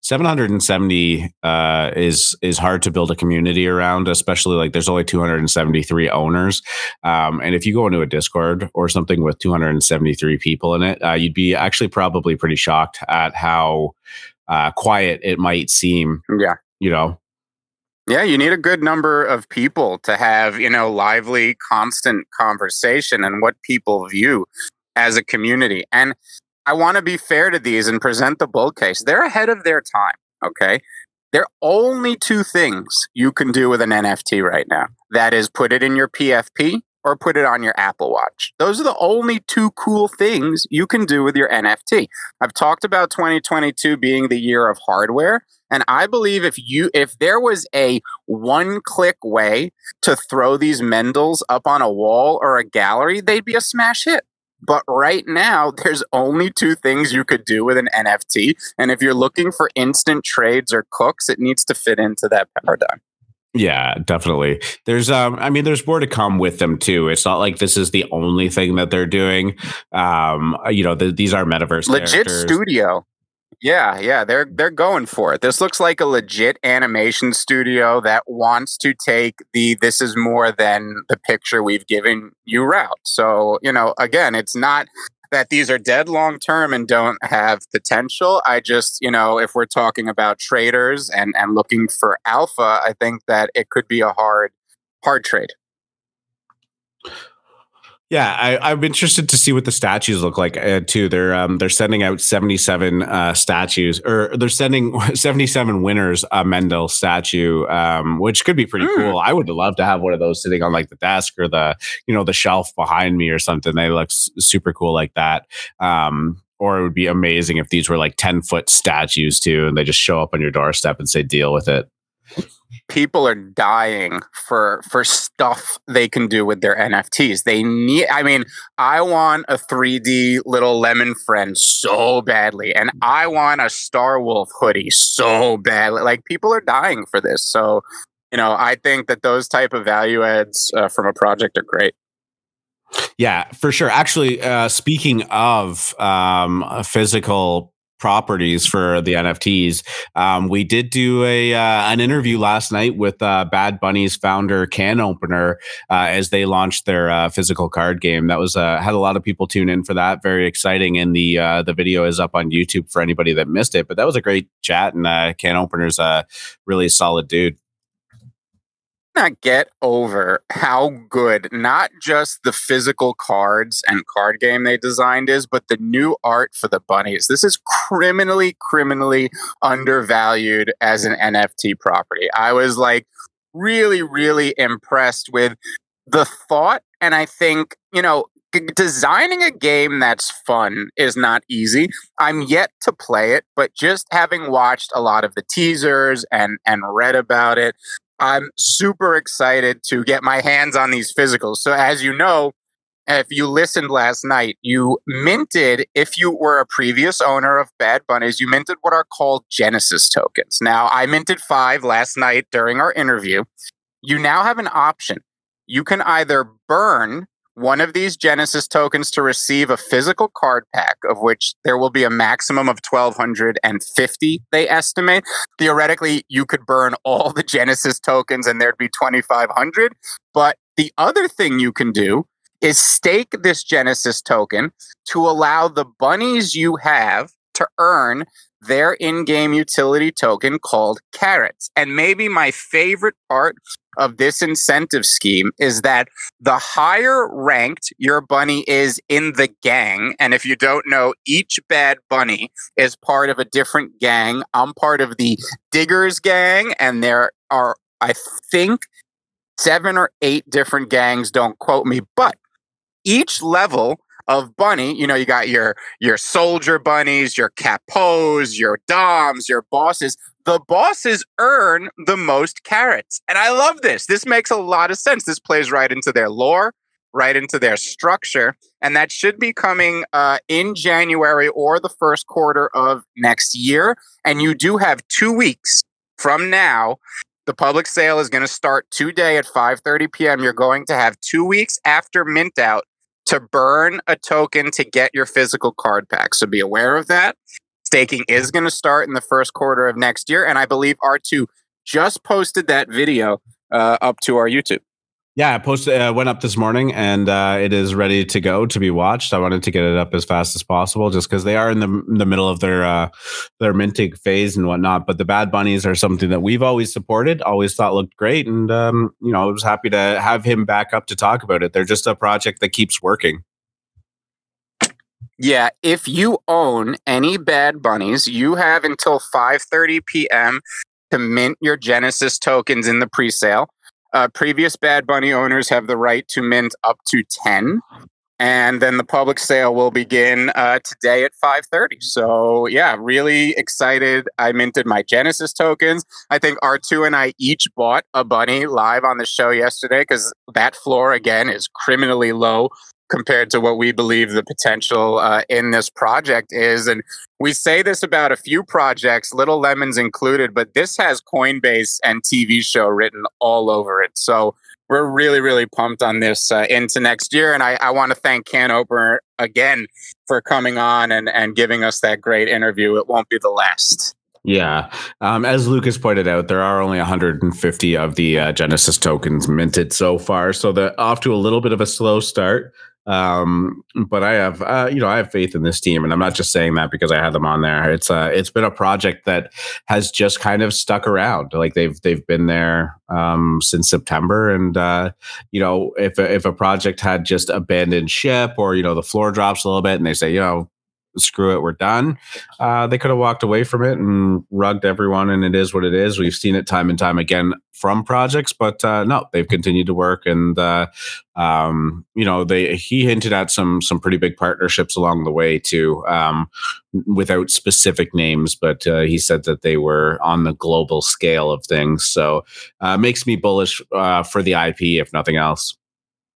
770 uh, is is hard to build a community around especially like there's only 273 owners. Um, and if you go into a discord or something with 273 people in it uh, you'd be actually probably pretty shocked at how uh, quiet it might seem yeah. you know yeah, you need a good number of people to have, you know, lively, constant conversation and what people view as a community. And I want to be fair to these and present the bull case. They're ahead of their time, okay? There are only two things you can do with an NFT right now. That is put it in your PFP or put it on your Apple Watch. Those are the only two cool things you can do with your NFT. I've talked about 2022 being the year of hardware. And I believe if you if there was a one click way to throw these Mendels up on a wall or a gallery, they'd be a smash hit. But right now, there's only two things you could do with an NFT. And if you're looking for instant trades or cooks, it needs to fit into that paradigm. Yeah, definitely. There's um I mean there's more to come with them too. It's not like this is the only thing that they're doing. Um you know, the, these are metaverse legit characters. studio. Yeah, yeah, they're they're going for it. This looks like a legit animation studio that wants to take the this is more than the picture we've given you route. So, you know, again, it's not that these are dead long term and don't have potential. I just, you know, if we're talking about traders and and looking for alpha, I think that it could be a hard hard trade. Yeah, I, am interested to see what the statues look like uh, too. They're um, they're sending out 77 uh, statues, or they're sending 77 winners a Mendel statue, um, which could be pretty mm. cool. I would love to have one of those sitting on like the desk or the you know the shelf behind me or something. They look s- super cool like that. Um, or it would be amazing if these were like 10 foot statues too and they just show up on your doorstep and say deal with it people are dying for for stuff they can do with their NFTs. They need I mean, I want a 3D little lemon friend so badly and I want a Star Wolf hoodie so badly. Like people are dying for this. So, you know, I think that those type of value adds uh, from a project are great. Yeah, for sure. Actually, uh, speaking of um, physical properties for the NFTs. Um, we did do a uh, an interview last night with uh, Bad Bunny's founder Can Opener uh, as they launched their uh, physical card game. That was uh, had a lot of people tune in for that. Very exciting, and the uh, the video is up on YouTube for anybody that missed it. But that was a great chat, and Can Opener's a really solid dude not get over how good not just the physical cards and card game they designed is, but the new art for the bunnies. This is criminally, criminally undervalued as an NFT property. I was like really, really impressed with the thought. And I think, you know, designing a game that's fun is not easy. I'm yet to play it, but just having watched a lot of the teasers and and read about it, I'm super excited to get my hands on these physicals. So, as you know, if you listened last night, you minted, if you were a previous owner of Bad Bunnies, you minted what are called Genesis tokens. Now, I minted five last night during our interview. You now have an option. You can either burn one of these Genesis tokens to receive a physical card pack, of which there will be a maximum of 1,250, they estimate. Theoretically, you could burn all the Genesis tokens and there'd be 2,500. But the other thing you can do is stake this Genesis token to allow the bunnies you have to earn their in game utility token called carrots. And maybe my favorite part of this incentive scheme is that the higher ranked your bunny is in the gang, and if you don't know, each bad bunny is part of a different gang. I'm part of the Diggers gang, and there are, I think, seven or eight different gangs. Don't quote me, but each level of bunny you know you got your your soldier bunnies your capos your doms your bosses the bosses earn the most carrots. And I love this. This makes a lot of sense. This plays right into their lore, right into their structure. And that should be coming uh, in January or the first quarter of next year. And you do have two weeks from now. The public sale is going to start today at 5:30 p.m. You're going to have 2 weeks after mint out to burn a token to get your physical card pack. So be aware of that staking is going to start in the first quarter of next year. And I believe R2 just posted that video uh, up to our YouTube. Yeah, I posted uh, went up this morning and uh, it is ready to go to be watched. I wanted to get it up as fast as possible, just because they are in the in the middle of their uh, their minting phase and whatnot. But the Bad Bunnies are something that we've always supported, always thought looked great, and um, you know, I was happy to have him back up to talk about it. They're just a project that keeps working. Yeah, if you own any Bad Bunnies, you have until 5:30 p.m. to mint your Genesis tokens in the pre-sale. Uh, previous Bad Bunny owners have the right to mint up to 10 and then the public sale will begin uh, today at 5.30 so yeah really excited. I minted my genesis tokens. I think r2 and i each bought a bunny live on the show yesterday because that floor again is criminally low compared to what we believe the potential uh, in this project is. And we say this about a few projects, Little Lemons included, but this has Coinbase and TV show written all over it. So we're really, really pumped on this uh, into next year. And I, I want to thank Can Opener again for coming on and, and giving us that great interview. It won't be the last. Yeah. Um, as Lucas pointed out, there are only 150 of the uh, Genesis tokens minted so far. So they're off to a little bit of a slow start. Um, but I have, uh, you know, I have faith in this team, and I'm not just saying that because I had them on there. It's uh, it's been a project that has just kind of stuck around. Like they've they've been there um, since September, and uh, you know, if if a project had just abandoned ship or you know the floor drops a little bit, and they say, you know, screw it, we're done. Uh, they could have walked away from it and rugged everyone, and it is what it is. We've seen it time and time again from projects, but uh, no, they've continued to work, and uh, um, you know, they he hinted at some some pretty big partnerships along the way too, um, without specific names, but uh, he said that they were on the global scale of things. So uh, makes me bullish uh, for the IP, if nothing else.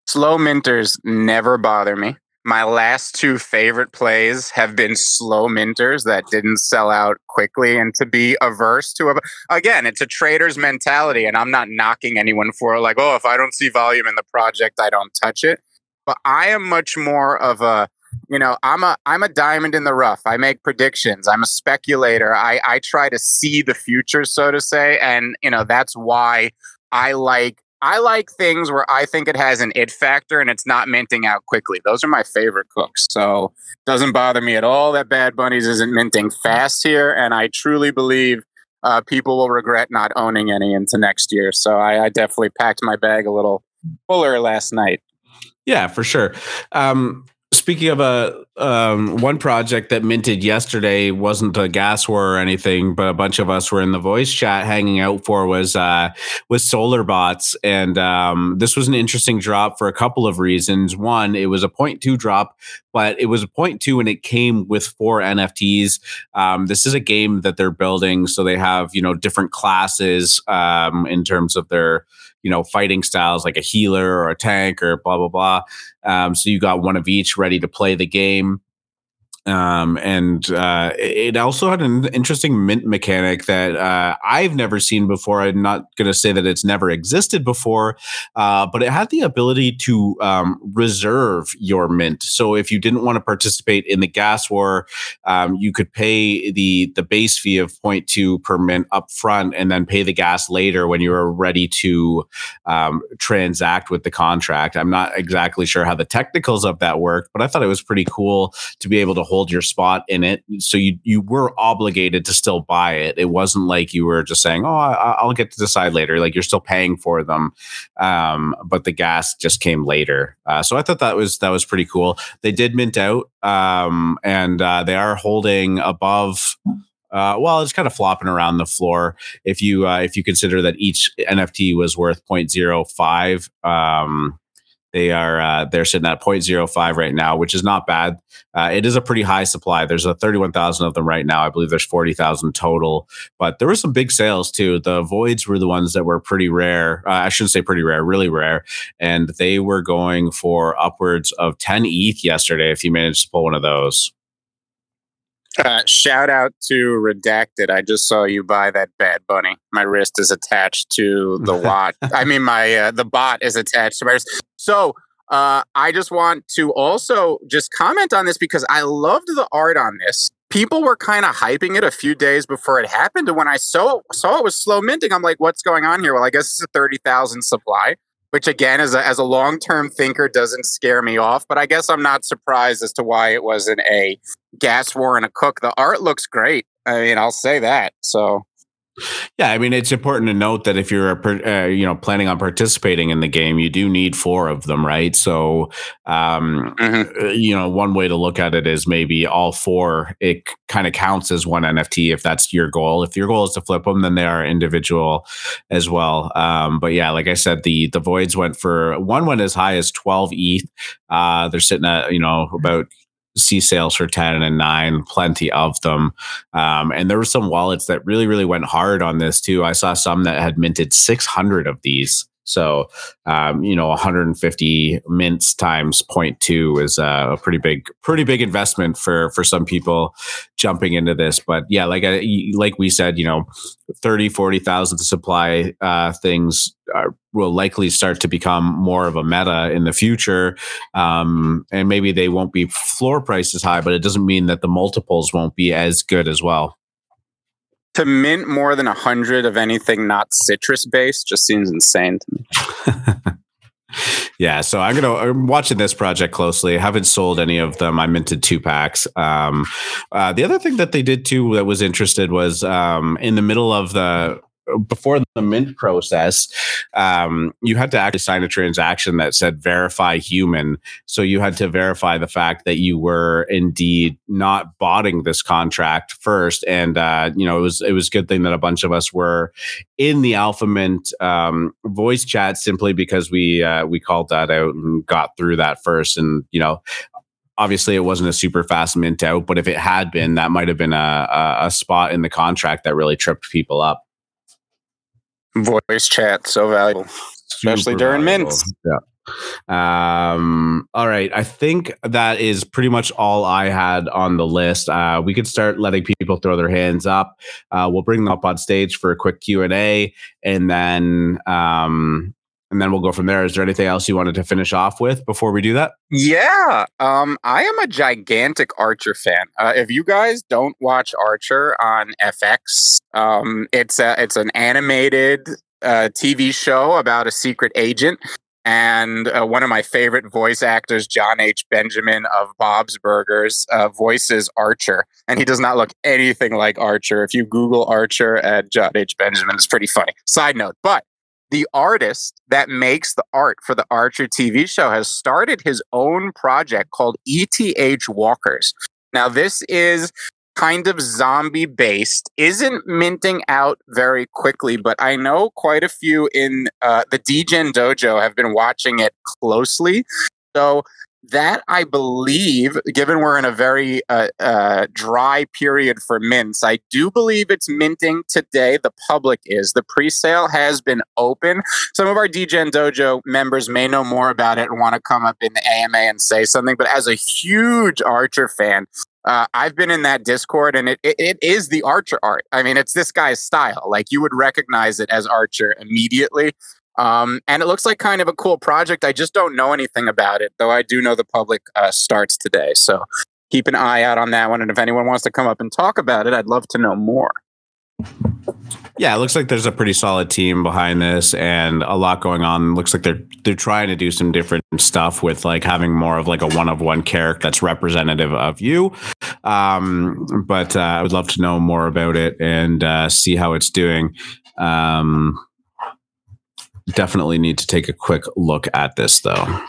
Slow minters never bother me. My last two favorite plays have been slow minters that didn't sell out quickly. And to be averse to a, again, it's a trader's mentality. And I'm not knocking anyone for like, oh, if I don't see volume in the project, I don't touch it. But I am much more of a, you know, I'm a I'm a diamond in the rough. I make predictions. I'm a speculator. I, I try to see the future, so to say. And, you know, that's why I like I like things where I think it has an it factor and it's not minting out quickly. Those are my favorite cooks. So doesn't bother me at all that Bad Bunnies isn't minting fast here. And I truly believe uh, people will regret not owning any into next year. So I, I definitely packed my bag a little fuller last night. Yeah, for sure. Um, speaking of a um, one project that minted yesterday wasn't a gas war or anything, but a bunch of us were in the voice chat hanging out for was uh, was Solar Bots, and um, this was an interesting drop for a couple of reasons. One, it was a 0.2 drop, but it was a 0.2 and it came with four NFTs. Um, this is a game that they're building, so they have you know different classes um, in terms of their you know fighting styles, like a healer or a tank or blah blah blah. Um, so you got one of each ready to play the game. Um, and uh, it also had an interesting mint mechanic that uh, I've never seen before. I'm not going to say that it's never existed before, uh, but it had the ability to um, reserve your mint. So if you didn't want to participate in the gas war, um, you could pay the the base fee of 0.2 per mint up front, and then pay the gas later when you were ready to um, transact with the contract. I'm not exactly sure how the technicals of that work, but I thought it was pretty cool to be able to hold your spot in it. So you you were obligated to still buy it. It wasn't like you were just saying, "Oh, I, will get to decide later." Like you're still paying for them, um, but the gas just came later. Uh, so I thought that was that was pretty cool. They did mint out, um, and uh, they are holding above. Uh, well, it's kind of flopping around the floor. If you uh, if you consider that each NFT was worth 0.05, um, they are uh, they're sitting at 0.05 right now, which is not bad. Uh, it is a pretty high supply. There's a 31,000 of them right now. I believe there's 40,000 total, but there were some big sales too. The voids were the ones that were pretty rare. Uh, I shouldn't say pretty rare, really rare, and they were going for upwards of 10 ETH yesterday. If you managed to pull one of those. Uh, shout out to Redacted. I just saw you buy that Bad Bunny. My wrist is attached to the watch. I mean, my uh, the bot is attached to my wrist. So uh, I just want to also just comment on this because I loved the art on this. People were kind of hyping it a few days before it happened, and when I saw saw it was slow minting, I'm like, "What's going on here?" Well, I guess it's a thirty thousand supply which again, as a, as a long term thinker, doesn't scare me off. But I guess I'm not surprised as to why it wasn't a gas war and a cook. The art looks great. I mean, I'll say that. So yeah, I mean it's important to note that if you're uh, you know planning on participating in the game, you do need four of them, right? So, um, mm-hmm. Uh, you know, one way to look at it is maybe all four. It kind of counts as one NFT if that's your goal. If your goal is to flip them, then they are individual as well. Um, but yeah, like I said, the the voids went for one went as high as twelve ETH. Uh, they're sitting at you know about see sales for 10 and 9 plenty of them. Um, and there were some wallets that really really went hard on this too. I saw some that had minted 600 of these so, um, you know, 150 mints times 0.2 is a pretty big, pretty big investment for for some people jumping into this. But yeah, like I, like we said, you know, 30, 40,000 to supply uh, things are, will likely start to become more of a meta in the future. Um, and maybe they won't be floor prices high, but it doesn't mean that the multiples won't be as good as well to mint more than a hundred of anything not citrus based just seems insane to me. yeah, so I'm gonna I'm watching this project closely. I haven't sold any of them. I minted two packs. Um, uh, the other thing that they did too that was interested was um, in the middle of the before the mint process, um, you had to actually sign a transaction that said verify human. So you had to verify the fact that you were indeed not botting this contract first. And uh, you know, it was it was a good thing that a bunch of us were in the Alpha Mint um, voice chat simply because we uh, we called that out and got through that first. And you know, obviously it wasn't a super fast mint out, but if it had been, that might have been a, a, a spot in the contract that really tripped people up. Voice chat so valuable, especially during valuable. mints. Yeah. Um, all right. I think that is pretty much all I had on the list. Uh, we could start letting people throw their hands up. Uh, we'll bring them up on stage for a quick Q and A, and then um, and then we'll go from there. Is there anything else you wanted to finish off with before we do that? Yeah, um, I am a gigantic Archer fan. Uh, if you guys don't watch Archer on FX, um, it's a, it's an animated uh, TV show about a secret agent. And uh, one of my favorite voice actors, John H. Benjamin of Bob's Burgers, uh, voices Archer, and he does not look anything like Archer. If you Google Archer and John H. Benjamin, it's pretty funny. Side note, but the artist that makes the art for the Archer TV show has started his own project called ETH Walkers. Now, this is kind of zombie based, isn't minting out very quickly, but I know quite a few in uh, the Degen Dojo have been watching it closely. So that I believe, given we're in a very uh, uh, dry period for mints, I do believe it's minting today. The public is. The pre-sale has been open. Some of our Degen Dojo members may know more about it and want to come up in the AMA and say something. But as a huge Archer fan, uh, I've been in that Discord, and it, it it is the Archer art. I mean, it's this guy's style. Like you would recognize it as Archer immediately. Um, and it looks like kind of a cool project. I just don't know anything about it, though I do know the public uh, starts today. So keep an eye out on that one. And if anyone wants to come up and talk about it, I'd love to know more. Yeah, it looks like there's a pretty solid team behind this and a lot going on. looks like they're they're trying to do some different stuff with like having more of like a one of one character that's representative of you. Um, but uh, I would love to know more about it and uh, see how it's doing. Um, definitely need to take a quick look at this though.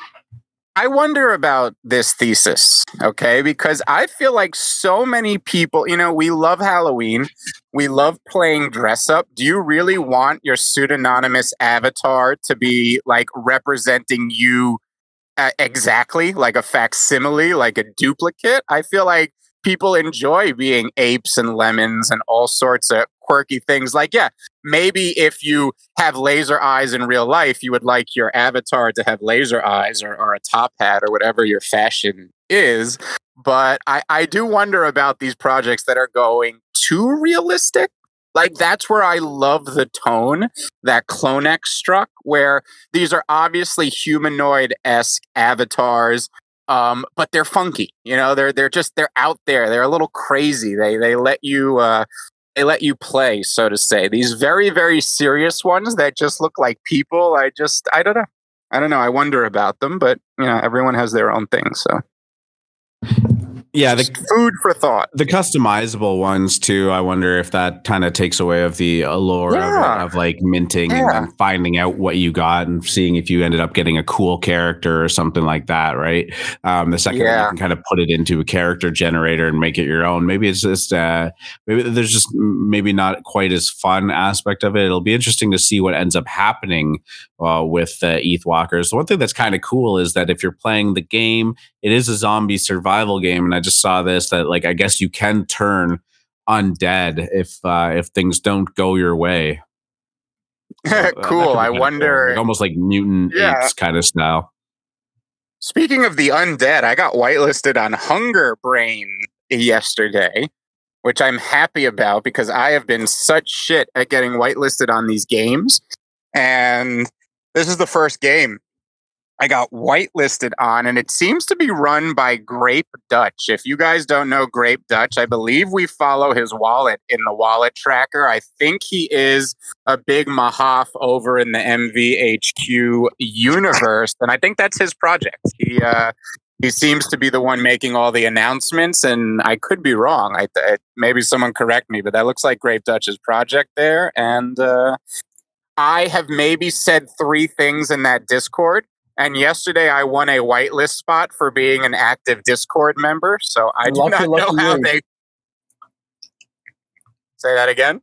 I wonder about this thesis, okay? Because I feel like so many people, you know, we love Halloween. We love playing dress up. Do you really want your pseudonymous avatar to be like representing you uh, exactly, like a facsimile, like a duplicate? I feel like people enjoy being apes and lemons and all sorts of quirky things. Like, yeah, maybe if you have laser eyes in real life, you would like your avatar to have laser eyes or, or a top hat or whatever your fashion is. But I, I do wonder about these projects that are going too realistic. Like that's where I love the tone that Clonex struck, where these are obviously humanoid esque avatars um, but they're funky. You know, they're they're just they're out there. They're a little crazy. They they let you uh, they let you play, so to say. These very very serious ones that just look like people. I just I don't know. I don't know. I wonder about them, but you know, everyone has their own thing. So yeah, the food for thought. The customizable ones too. I wonder if that kind of takes away of the allure yeah. of, of, like minting yeah. and finding out what you got and seeing if you ended up getting a cool character or something like that, right? Um, the second yeah. you can kind of put it into a character generator and make it your own. Maybe it's just uh, maybe there's just maybe not quite as fun aspect of it. It'll be interesting to see what ends up happening uh, with uh, ETH Walkers. The one thing that's kind of cool is that if you're playing the game, it is a zombie survival game, and I just saw this that like I guess you can turn undead if uh, if things don't go your way. So, uh, cool. I wonder, cool. like, almost like mutant yeah. apes kind of style. Speaking of the undead, I got whitelisted on Hunger Brain yesterday, which I'm happy about because I have been such shit at getting whitelisted on these games, and this is the first game I got whitelisted on, and it seems to be run by Grape Dutch. If you guys don't know Grape Dutch, I believe we follow his wallet in the wallet tracker. I think he is a big Mahaf over in the MVHQ universe, and I think that's his project. He uh, he seems to be the one making all the announcements, and I could be wrong. I, I maybe someone correct me, but that looks like Grape Dutch's project there. And uh, I have maybe said three things in that Discord. And yesterday, I won a whitelist spot for being an active Discord member. So I do lucky, not know how you. they. Say that again.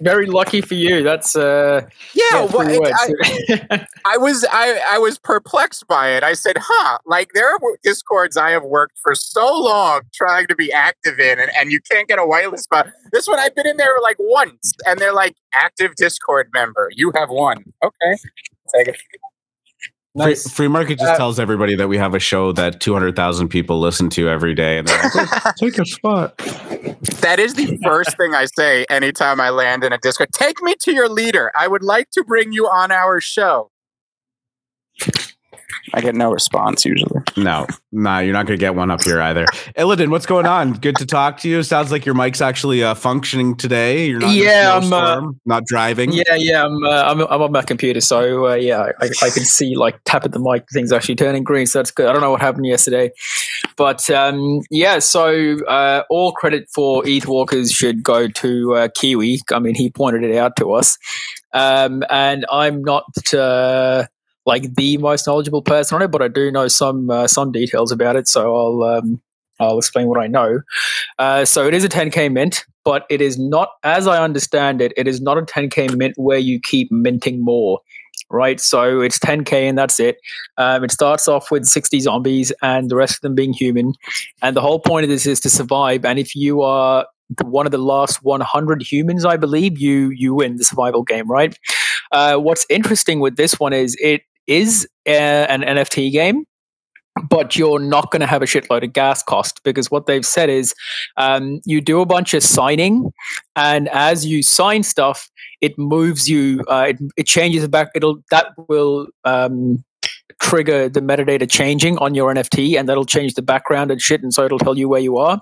Very lucky for you. That's uh, yeah. Well, I, I, was I, I was perplexed by it. I said, "Huh." Like there are discords I have worked for so long trying to be active in, and, and you can't get a whitelist spot. This one I've been in there like once, and they're like active Discord member. You have one. Okay, take it. Nice. Free, free, market just uh, tells everybody that we have a show that 200,000 people listen to every day and like, take a spot. That is the first thing I say anytime I land in a Discord. Take me to your leader. I would like to bring you on our show. I get no response usually. No, nah, you're not going to get one up here either. Illidan, what's going on? Good to talk to you. Sounds like your mic's actually uh, functioning today. You're not yeah, I'm uh, not driving. Yeah, yeah, I'm, uh, I'm, I'm on my computer, so uh, yeah, I, I can see like tap at the mic, things actually turning green. So that's good. I don't know what happened yesterday, but um, yeah. So uh, all credit for ETH Walkers should go to uh, Kiwi. I mean, he pointed it out to us, um, and I'm not like the most knowledgeable person on it, but I do know some uh, some details about it. So I'll um, I'll explain what I know. Uh, so it is a 10k mint, but it is not, as I understand it, it is not a 10k mint where you keep minting more. Right, so it's 10k and that's it. Um, it starts off with 60 zombies and the rest of them being human, and the whole point of this is to survive. And if you are one of the last 100 humans, I believe, you you win the survival game. Right. Uh, what's interesting with this one is it is a, an NFT game, but you're not going to have a shitload of gas cost because what they've said is um, you do a bunch of signing, and as you sign stuff, it moves you. Uh, it, it changes back. It'll that will um, trigger the metadata changing on your NFT, and that'll change the background and shit, and so it'll tell you where you are.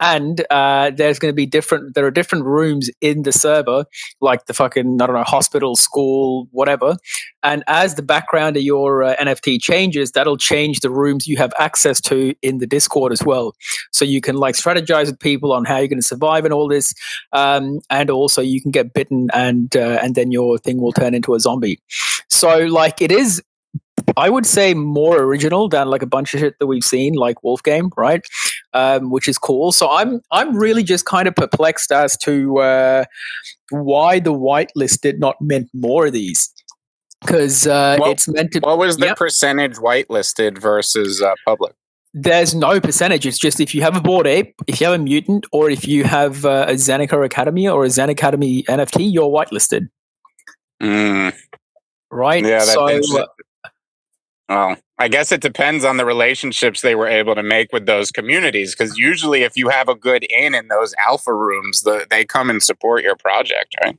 And uh, there's going to be different. There are different rooms in the server, like the fucking I don't know hospital, school, whatever. And as the background of your uh, NFT changes, that'll change the rooms you have access to in the Discord as well. So you can like strategize with people on how you're going to survive and all this, um, and also you can get bitten and uh, and then your thing will turn into a zombie. So like it is I would say more original than like a bunch of shit that we've seen, like Wolf Game, right? Um, which is cool. So I'm I'm really just kind of perplexed as to uh, why the whitelist did not mint more of these because uh, it's meant to. What was the yep. percentage whitelisted versus uh, public? There's no percentage. It's just if you have a Bored Ape, if you have a mutant, or if you have uh, a Zen Academy or a Zen Academy NFT, you're whitelisted. Mm. Right. Yeah. so, well, I guess it depends on the relationships they were able to make with those communities. Because usually, if you have a good in in those alpha rooms, the, they come and support your project, right?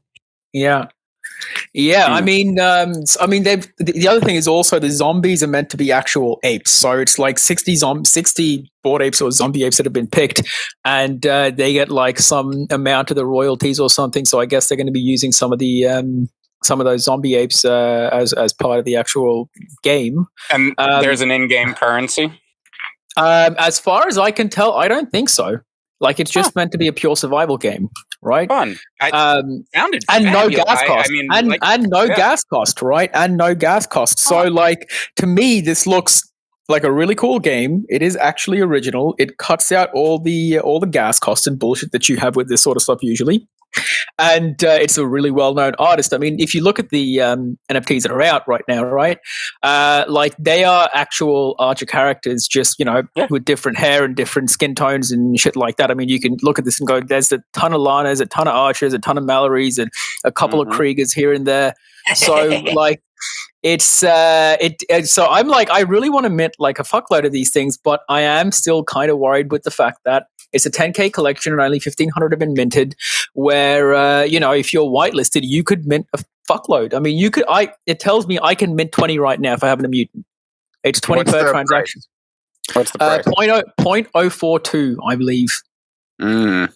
Yeah, yeah. I hmm. mean, um, I mean, they the other thing is also the zombies are meant to be actual apes. So it's like sixty zom- sixty Bored Apes or zombie apes that have been picked, and uh, they get like some amount of the royalties or something. So I guess they're going to be using some of the um, some of those zombie apes uh, as as part of the actual game. And um, there's an in-game currency. Um, as far as I can tell, I don't think so. Like it's just huh. meant to be a pure survival game, right? Fun. I um, sounded and no gas cost. I, I mean, and like, and no yeah. gas cost, right? And no gas cost. So, like to me, this looks like a really cool game. It is actually original. It cuts out all the all the gas costs and bullshit that you have with this sort of stuff usually and uh, it's a really well-known artist. I mean, if you look at the um, NFTs that are out right now, right, uh, like they are actual Archer characters, just you know, yeah. with different hair and different skin tones and shit like that. I mean, you can look at this and go, "There's a ton of Lanas, a ton of Archers, a ton of Mallorys, and a couple mm-hmm. of Kriegers here and there." So, like, it's uh it, so i'm like i really want to mint like a fuckload of these things but i am still kind of worried with the fact that it's a 10k collection and only 1500 have been minted where uh you know if you're whitelisted you could mint a fuckload i mean you could i it tells me i can mint 20 right now if i have a mutant it's 20 What's per transaction price? What's the uh, price? Uh, 0.042 i believe mm.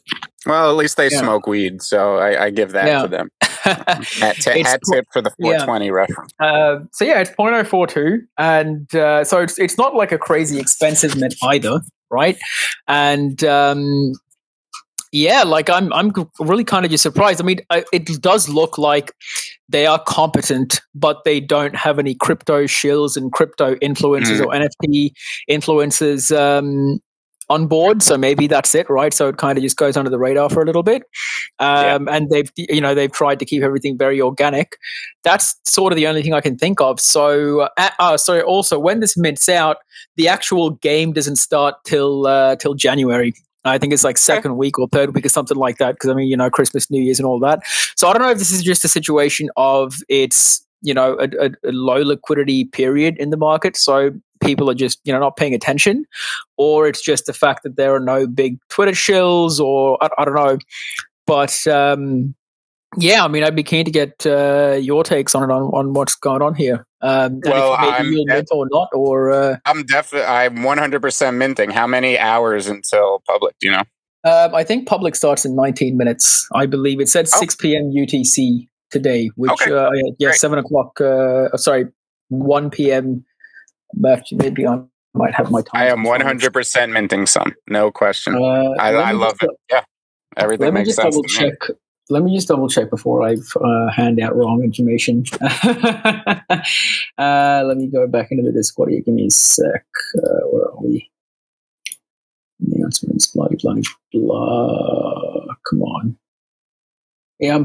well at least they yeah. smoke weed so i, I give that yeah. to them hat, t- hat tip for the 420 yeah. reference. Uh, so yeah, it's 0.042, and uh, so it's it's not like a crazy expensive mint either, right? And um, yeah, like I'm I'm really kind of just surprised. I mean, it does look like they are competent, but they don't have any crypto shills and crypto influencers mm. or NFT influencers um, on board. So maybe that's it, right? So it kind of just goes under the radar for a little bit. Um, yeah. And they've, you know, they've tried to keep everything very organic. That's sort of the only thing I can think of. So, uh, uh, so also when this mints out, the actual game doesn't start till uh, till January. I think it's like second week or third week or something like that. Because I mean, you know, Christmas, New Year's, and all that. So I don't know if this is just a situation of it's you know a, a, a, low liquidity period in the market, so people are just you know not paying attention, or it's just the fact that there are no big Twitter shills, or I, I don't know. But um, yeah, I mean, I'd be keen to get uh, your takes on it on, on what's going on here. Um, well, I'm def- or not, or uh, I'm definitely I'm 100 percent minting. How many hours until public? Do you know? Um, I think public starts in 19 minutes. I believe it said oh. 6 p.m. UTC today, which okay. uh, yeah, Great. seven o'clock. Uh, sorry, 1 p.m. Maybe I might have my time. I am 100 percent minting some, no question. Uh, I, I love it. Yeah, everything. Let me just double check let me just double check before I uh, hand out wrong information. uh, let me go back into the Discord. Give me a sec. Uh, where are we? Announcements, bloody, bloody, blah. Come on. Yeah,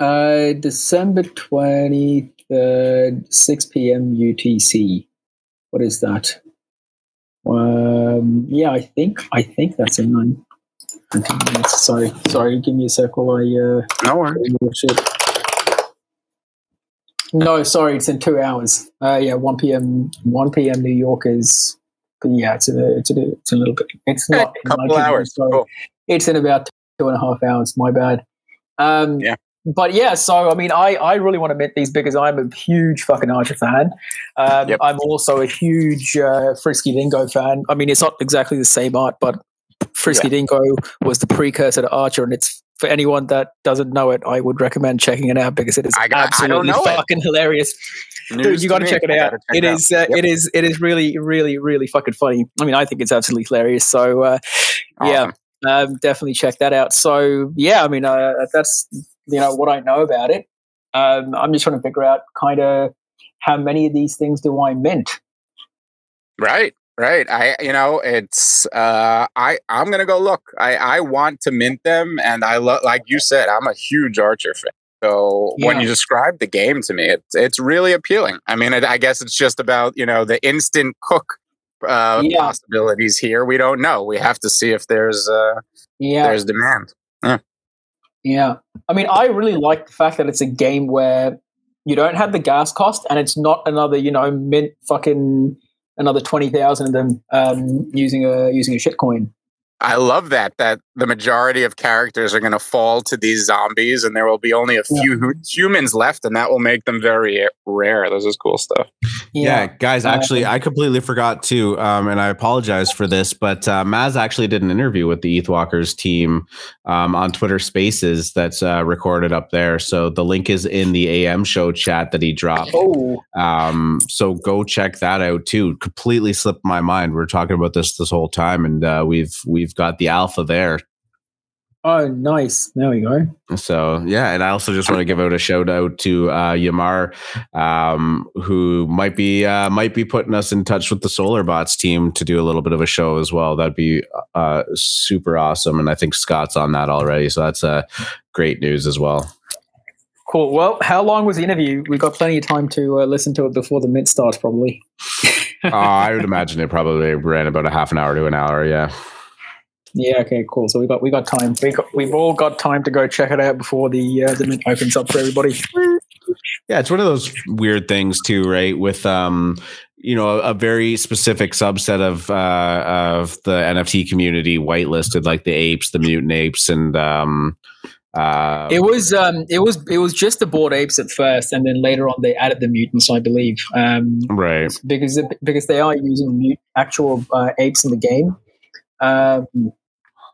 uh, December 23rd, 6 p.m. UTC. What is that? Um, yeah, I think I think that's a nine. Sorry, sorry. Give me a sec while I. Uh, no worries. No, sorry. It's in two hours. Uh, yeah, one p.m. One p.m. New York is. Yeah, it's a, it's a, it's a little bit. It's not a couple hours. Sorry. Cool. It's in about two and a half hours. My bad. Um, yeah. But yeah, so I mean, I, I really want to mint these because I'm a huge fucking Archer fan. Um, yep. I'm also a huge uh, Frisky Dingo fan. I mean, it's not exactly the same art, but Frisky yeah. Dingo was the precursor to Archer, and it's for anyone that doesn't know it, I would recommend checking it out because it is got, absolutely fucking it. hilarious. Dude, you got to check it out. It is, uh, yep. it is, it is really, really, really fucking funny. I mean, I think it's absolutely hilarious. So, uh, awesome. yeah, um, definitely check that out. So, yeah, I mean, uh, that's you know what I know about it. Um, I'm just trying to figure out kind of how many of these things do I mint. Right. Right. I you know, it's uh I I'm going to go look. I I want to mint them and I love like you said, I'm a huge Archer fan. So yeah. when you describe the game to me, it's it's really appealing. I mean, I, I guess it's just about, you know, the instant cook uh yeah. possibilities here. We don't know. We have to see if there's uh yeah. there's demand. Yeah. I mean, I really like the fact that it's a game where you don't have the gas cost and it's not another, you know, mint fucking another twenty thousand of them um, using a using a shitcoin. I love that that the majority of characters are going to fall to these zombies, and there will be only a few yeah. humans left, and that will make them very rare. This is cool stuff. Yeah, yeah guys. Actually, I completely forgot to, um, and I apologize for this, but uh, Maz actually did an interview with the ETHWalkers team um, on Twitter Spaces that's uh, recorded up there. So the link is in the AM show chat that he dropped. Oh. Um, so go check that out too. Completely slipped my mind. We are talking about this this whole time, and uh, we've we've got the alpha there. Oh, nice. There we go. So, yeah. And I also just want to give out a shout out to uh, Yamar, um, who might be uh, might be putting us in touch with the Solar Bots team to do a little bit of a show as well. That'd be uh, super awesome. And I think Scott's on that already. So that's uh, great news as well. Cool. Well, how long was the interview? We've got plenty of time to uh, listen to it before the mint starts, probably. uh, I would imagine it probably ran about a half an hour to an hour. Yeah. Yeah. Okay. Cool. So we got we got time. We got, we've all got time to go check it out before the uh, the mint opens up for everybody. Yeah, it's one of those weird things too, right? With um, you know, a, a very specific subset of uh of the NFT community whitelisted, like the apes, the mutant apes, and um. Uh, it was um, it was it was just the Bored Apes at first, and then later on they added the mutants, I believe. Um, right. Because because they are using mute, actual uh, apes in the game.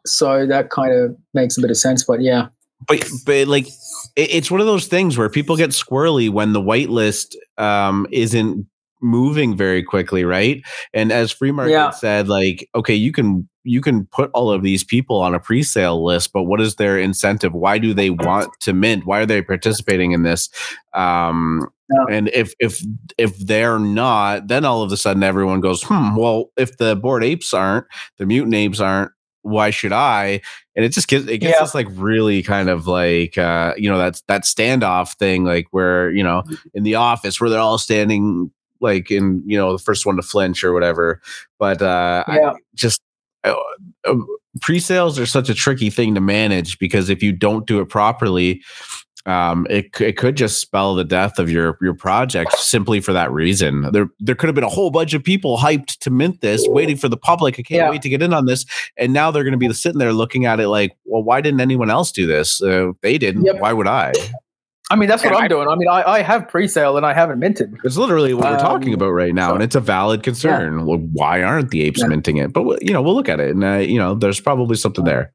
So that kind of makes a bit of sense. But yeah, but but like it, it's one of those things where people get squirrely when the whitelist um, isn't moving very quickly, right? And as free market yeah. said, like, okay, you can you can put all of these people on a pre-sale list, but what is their incentive? Why do they want to mint? Why are they participating in this? Um, yeah. And if if if they're not, then all of a sudden everyone goes, hmm. Well, if the bored apes aren't, the mutant apes aren't, why should I? And it just gets it gets yeah. us like really kind of like uh, you know that's that standoff thing, like where you know mm-hmm. in the office where they're all standing like in you know the first one to flinch or whatever. But uh, yeah. I just uh, uh, pre-sales are such a tricky thing to manage because if you don't do it properly, um, it it could just spell the death of your your project simply for that reason. There there could have been a whole bunch of people hyped to mint this, waiting for the public. I can't yeah. wait to get in on this, and now they're going to be sitting there looking at it like, well, why didn't anyone else do this? Uh, they didn't. Yep. Why would I? I mean, that's what I'm I, doing. I mean, I, I have pre-sale and I haven't minted. It's literally what um, we're talking about right now, so, and it's a valid concern. Yeah. Well, why aren't the apes yeah. minting it? But you know, we'll look at it, and uh, you know, there's probably something there.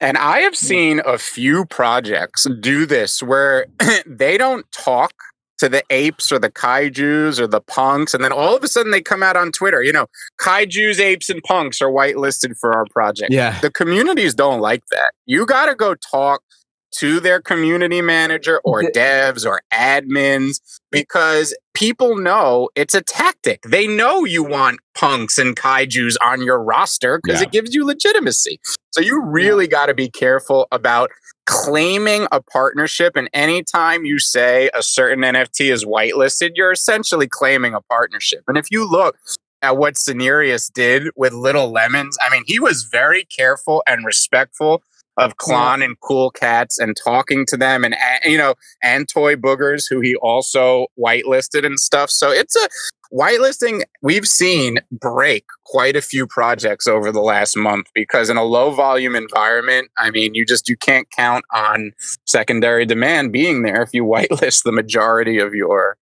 And I have seen a few projects do this where they don't talk to the apes or the kaijus or the punks, and then all of a sudden they come out on Twitter. You know, kaijus, apes, and punks are whitelisted for our project. Yeah, the communities don't like that. You got to go talk to their community manager or devs or admins because people know it's a tactic. They know you want punks and kaijus on your roster because yeah. it gives you legitimacy. So you really yeah. got to be careful about claiming a partnership. And anytime you say a certain NFT is whitelisted, you're essentially claiming a partnership. And if you look, at what Cenarius did with Little Lemons. I mean, he was very careful and respectful of Klon and Cool Cats and talking to them and you know and Toy Boogers who he also whitelisted and stuff. So it's a whitelisting we've seen break quite a few projects over the last month because in a low volume environment, I mean, you just you can't count on secondary demand being there if you whitelist the majority of your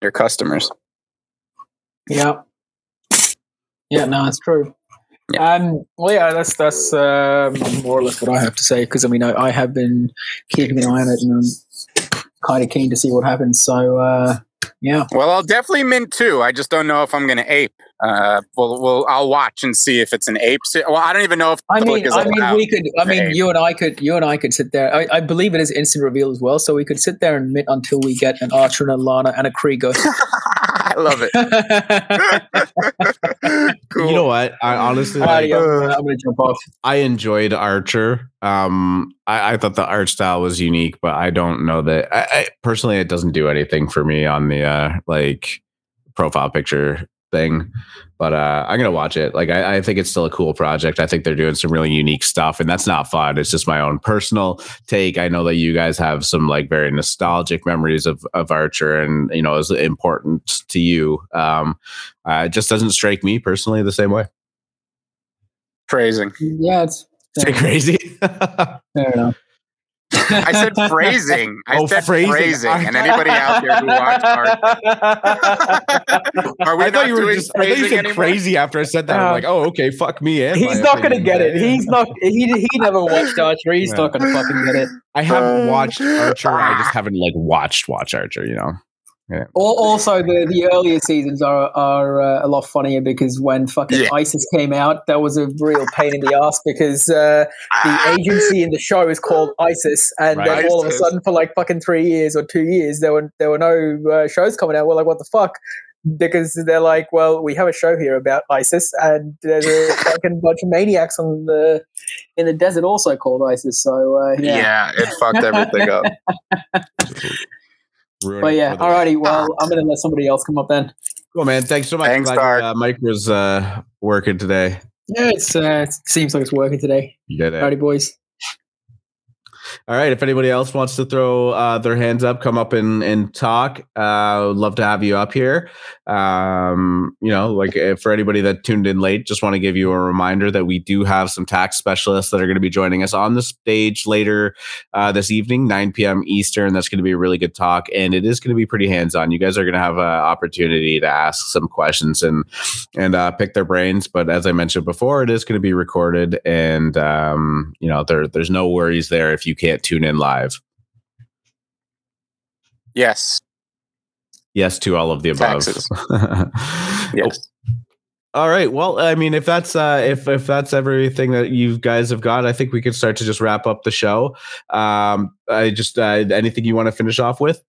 your customers. Yeah. Yeah, no, it's true. Yeah. Um, well, yeah, that's that's um, more or less what I have to say because I mean I, I, have been keeping an eye on it and I'm kind of keen to see what happens. So uh, yeah. Well, I'll definitely mint too. I just don't know if I'm going to ape. Uh, well, well, I'll watch and see if it's an ape. Well, I don't even know if I mean, I mean, we could. I mean, ape. you and I could. You and I could sit there. I, I, believe it is instant reveal as well, so we could sit there and mint until we get an Archer and a Lana and a Krieger. I love it. cool. You know what? I honestly, uh, yeah, I'm gonna jump off. I enjoyed Archer. Um, I, I, thought the art style was unique, but I don't know that. I, I personally, it doesn't do anything for me on the uh like profile picture thing. But uh, I'm gonna watch it. Like I, I, think it's still a cool project. I think they're doing some really unique stuff, and that's not fun. It's just my own personal take. I know that you guys have some like very nostalgic memories of of Archer, and you know is important to you. Um, uh, it just doesn't strike me personally the same way. Phrasing. Yeah, it's, it's crazy. I don't know. I said phrasing. I oh, said phrasing. phrasing. And anybody out there who watched our Are we I thought you were just I thought you said crazy after I said that. I'm oh. like, oh, okay, fuck me. And he's not gonna get it. He's not he he never watched Archer. He's yeah. not gonna fucking get it. I haven't watched Archer. I just ah. haven't like watched watch Archer, you know. Yeah. Also, the, the earlier seasons are are uh, a lot funnier because when fucking yeah. ISIS came out, that was a real pain in the ass because uh, the agency in the show is called ISIS, and right. then all of a sudden, for like fucking three years or two years, there were there were no uh, shows coming out. We're like, what the fuck? Because they're like, well, we have a show here about ISIS, and there's a fucking bunch of maniacs on the in the desert also called ISIS. So uh, yeah. yeah, it fucked everything up. But yeah, alrighty. Well, I'm gonna let somebody else come up then. Cool, man. Thanks so much. Thanks, Glad, uh, Mike was uh, working today. Yeah, it's uh, it seems like it's working today. You get it. Alrighty, boys. All right. If anybody else wants to throw uh, their hands up, come up and, and talk. Uh, would love to have you up here. Um, you know, like uh, for anybody that tuned in late, just want to give you a reminder that we do have some tax specialists that are going to be joining us on the stage later uh, this evening, 9 p.m. Eastern. That's going to be a really good talk, and it is going to be pretty hands on. You guys are going to have an opportunity to ask some questions and and uh, pick their brains. But as I mentioned before, it is going to be recorded, and um, you know, there there's no worries there if you can't tune in live. Yes. Yes to all of the above. yes. All right. Well, I mean, if that's uh, if if that's everything that you guys have got, I think we can start to just wrap up the show. Um, I just uh, anything you want to finish off with?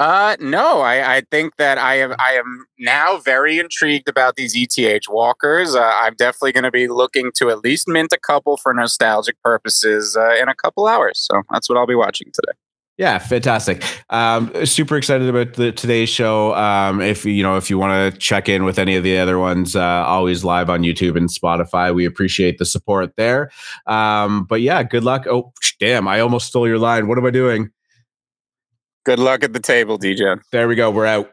Uh, no, I, I think that I am I am now very intrigued about these ETH walkers. Uh, I'm definitely going to be looking to at least mint a couple for nostalgic purposes uh, in a couple hours. So that's what I'll be watching today. Yeah, fantastic. Um, super excited about the, today's show. Um, if you know, if you want to check in with any of the other ones, uh, always live on YouTube and Spotify. We appreciate the support there. Um, but yeah, good luck. Oh, damn! I almost stole your line. What am I doing? Good luck at the table, DJ. There we go. We're out.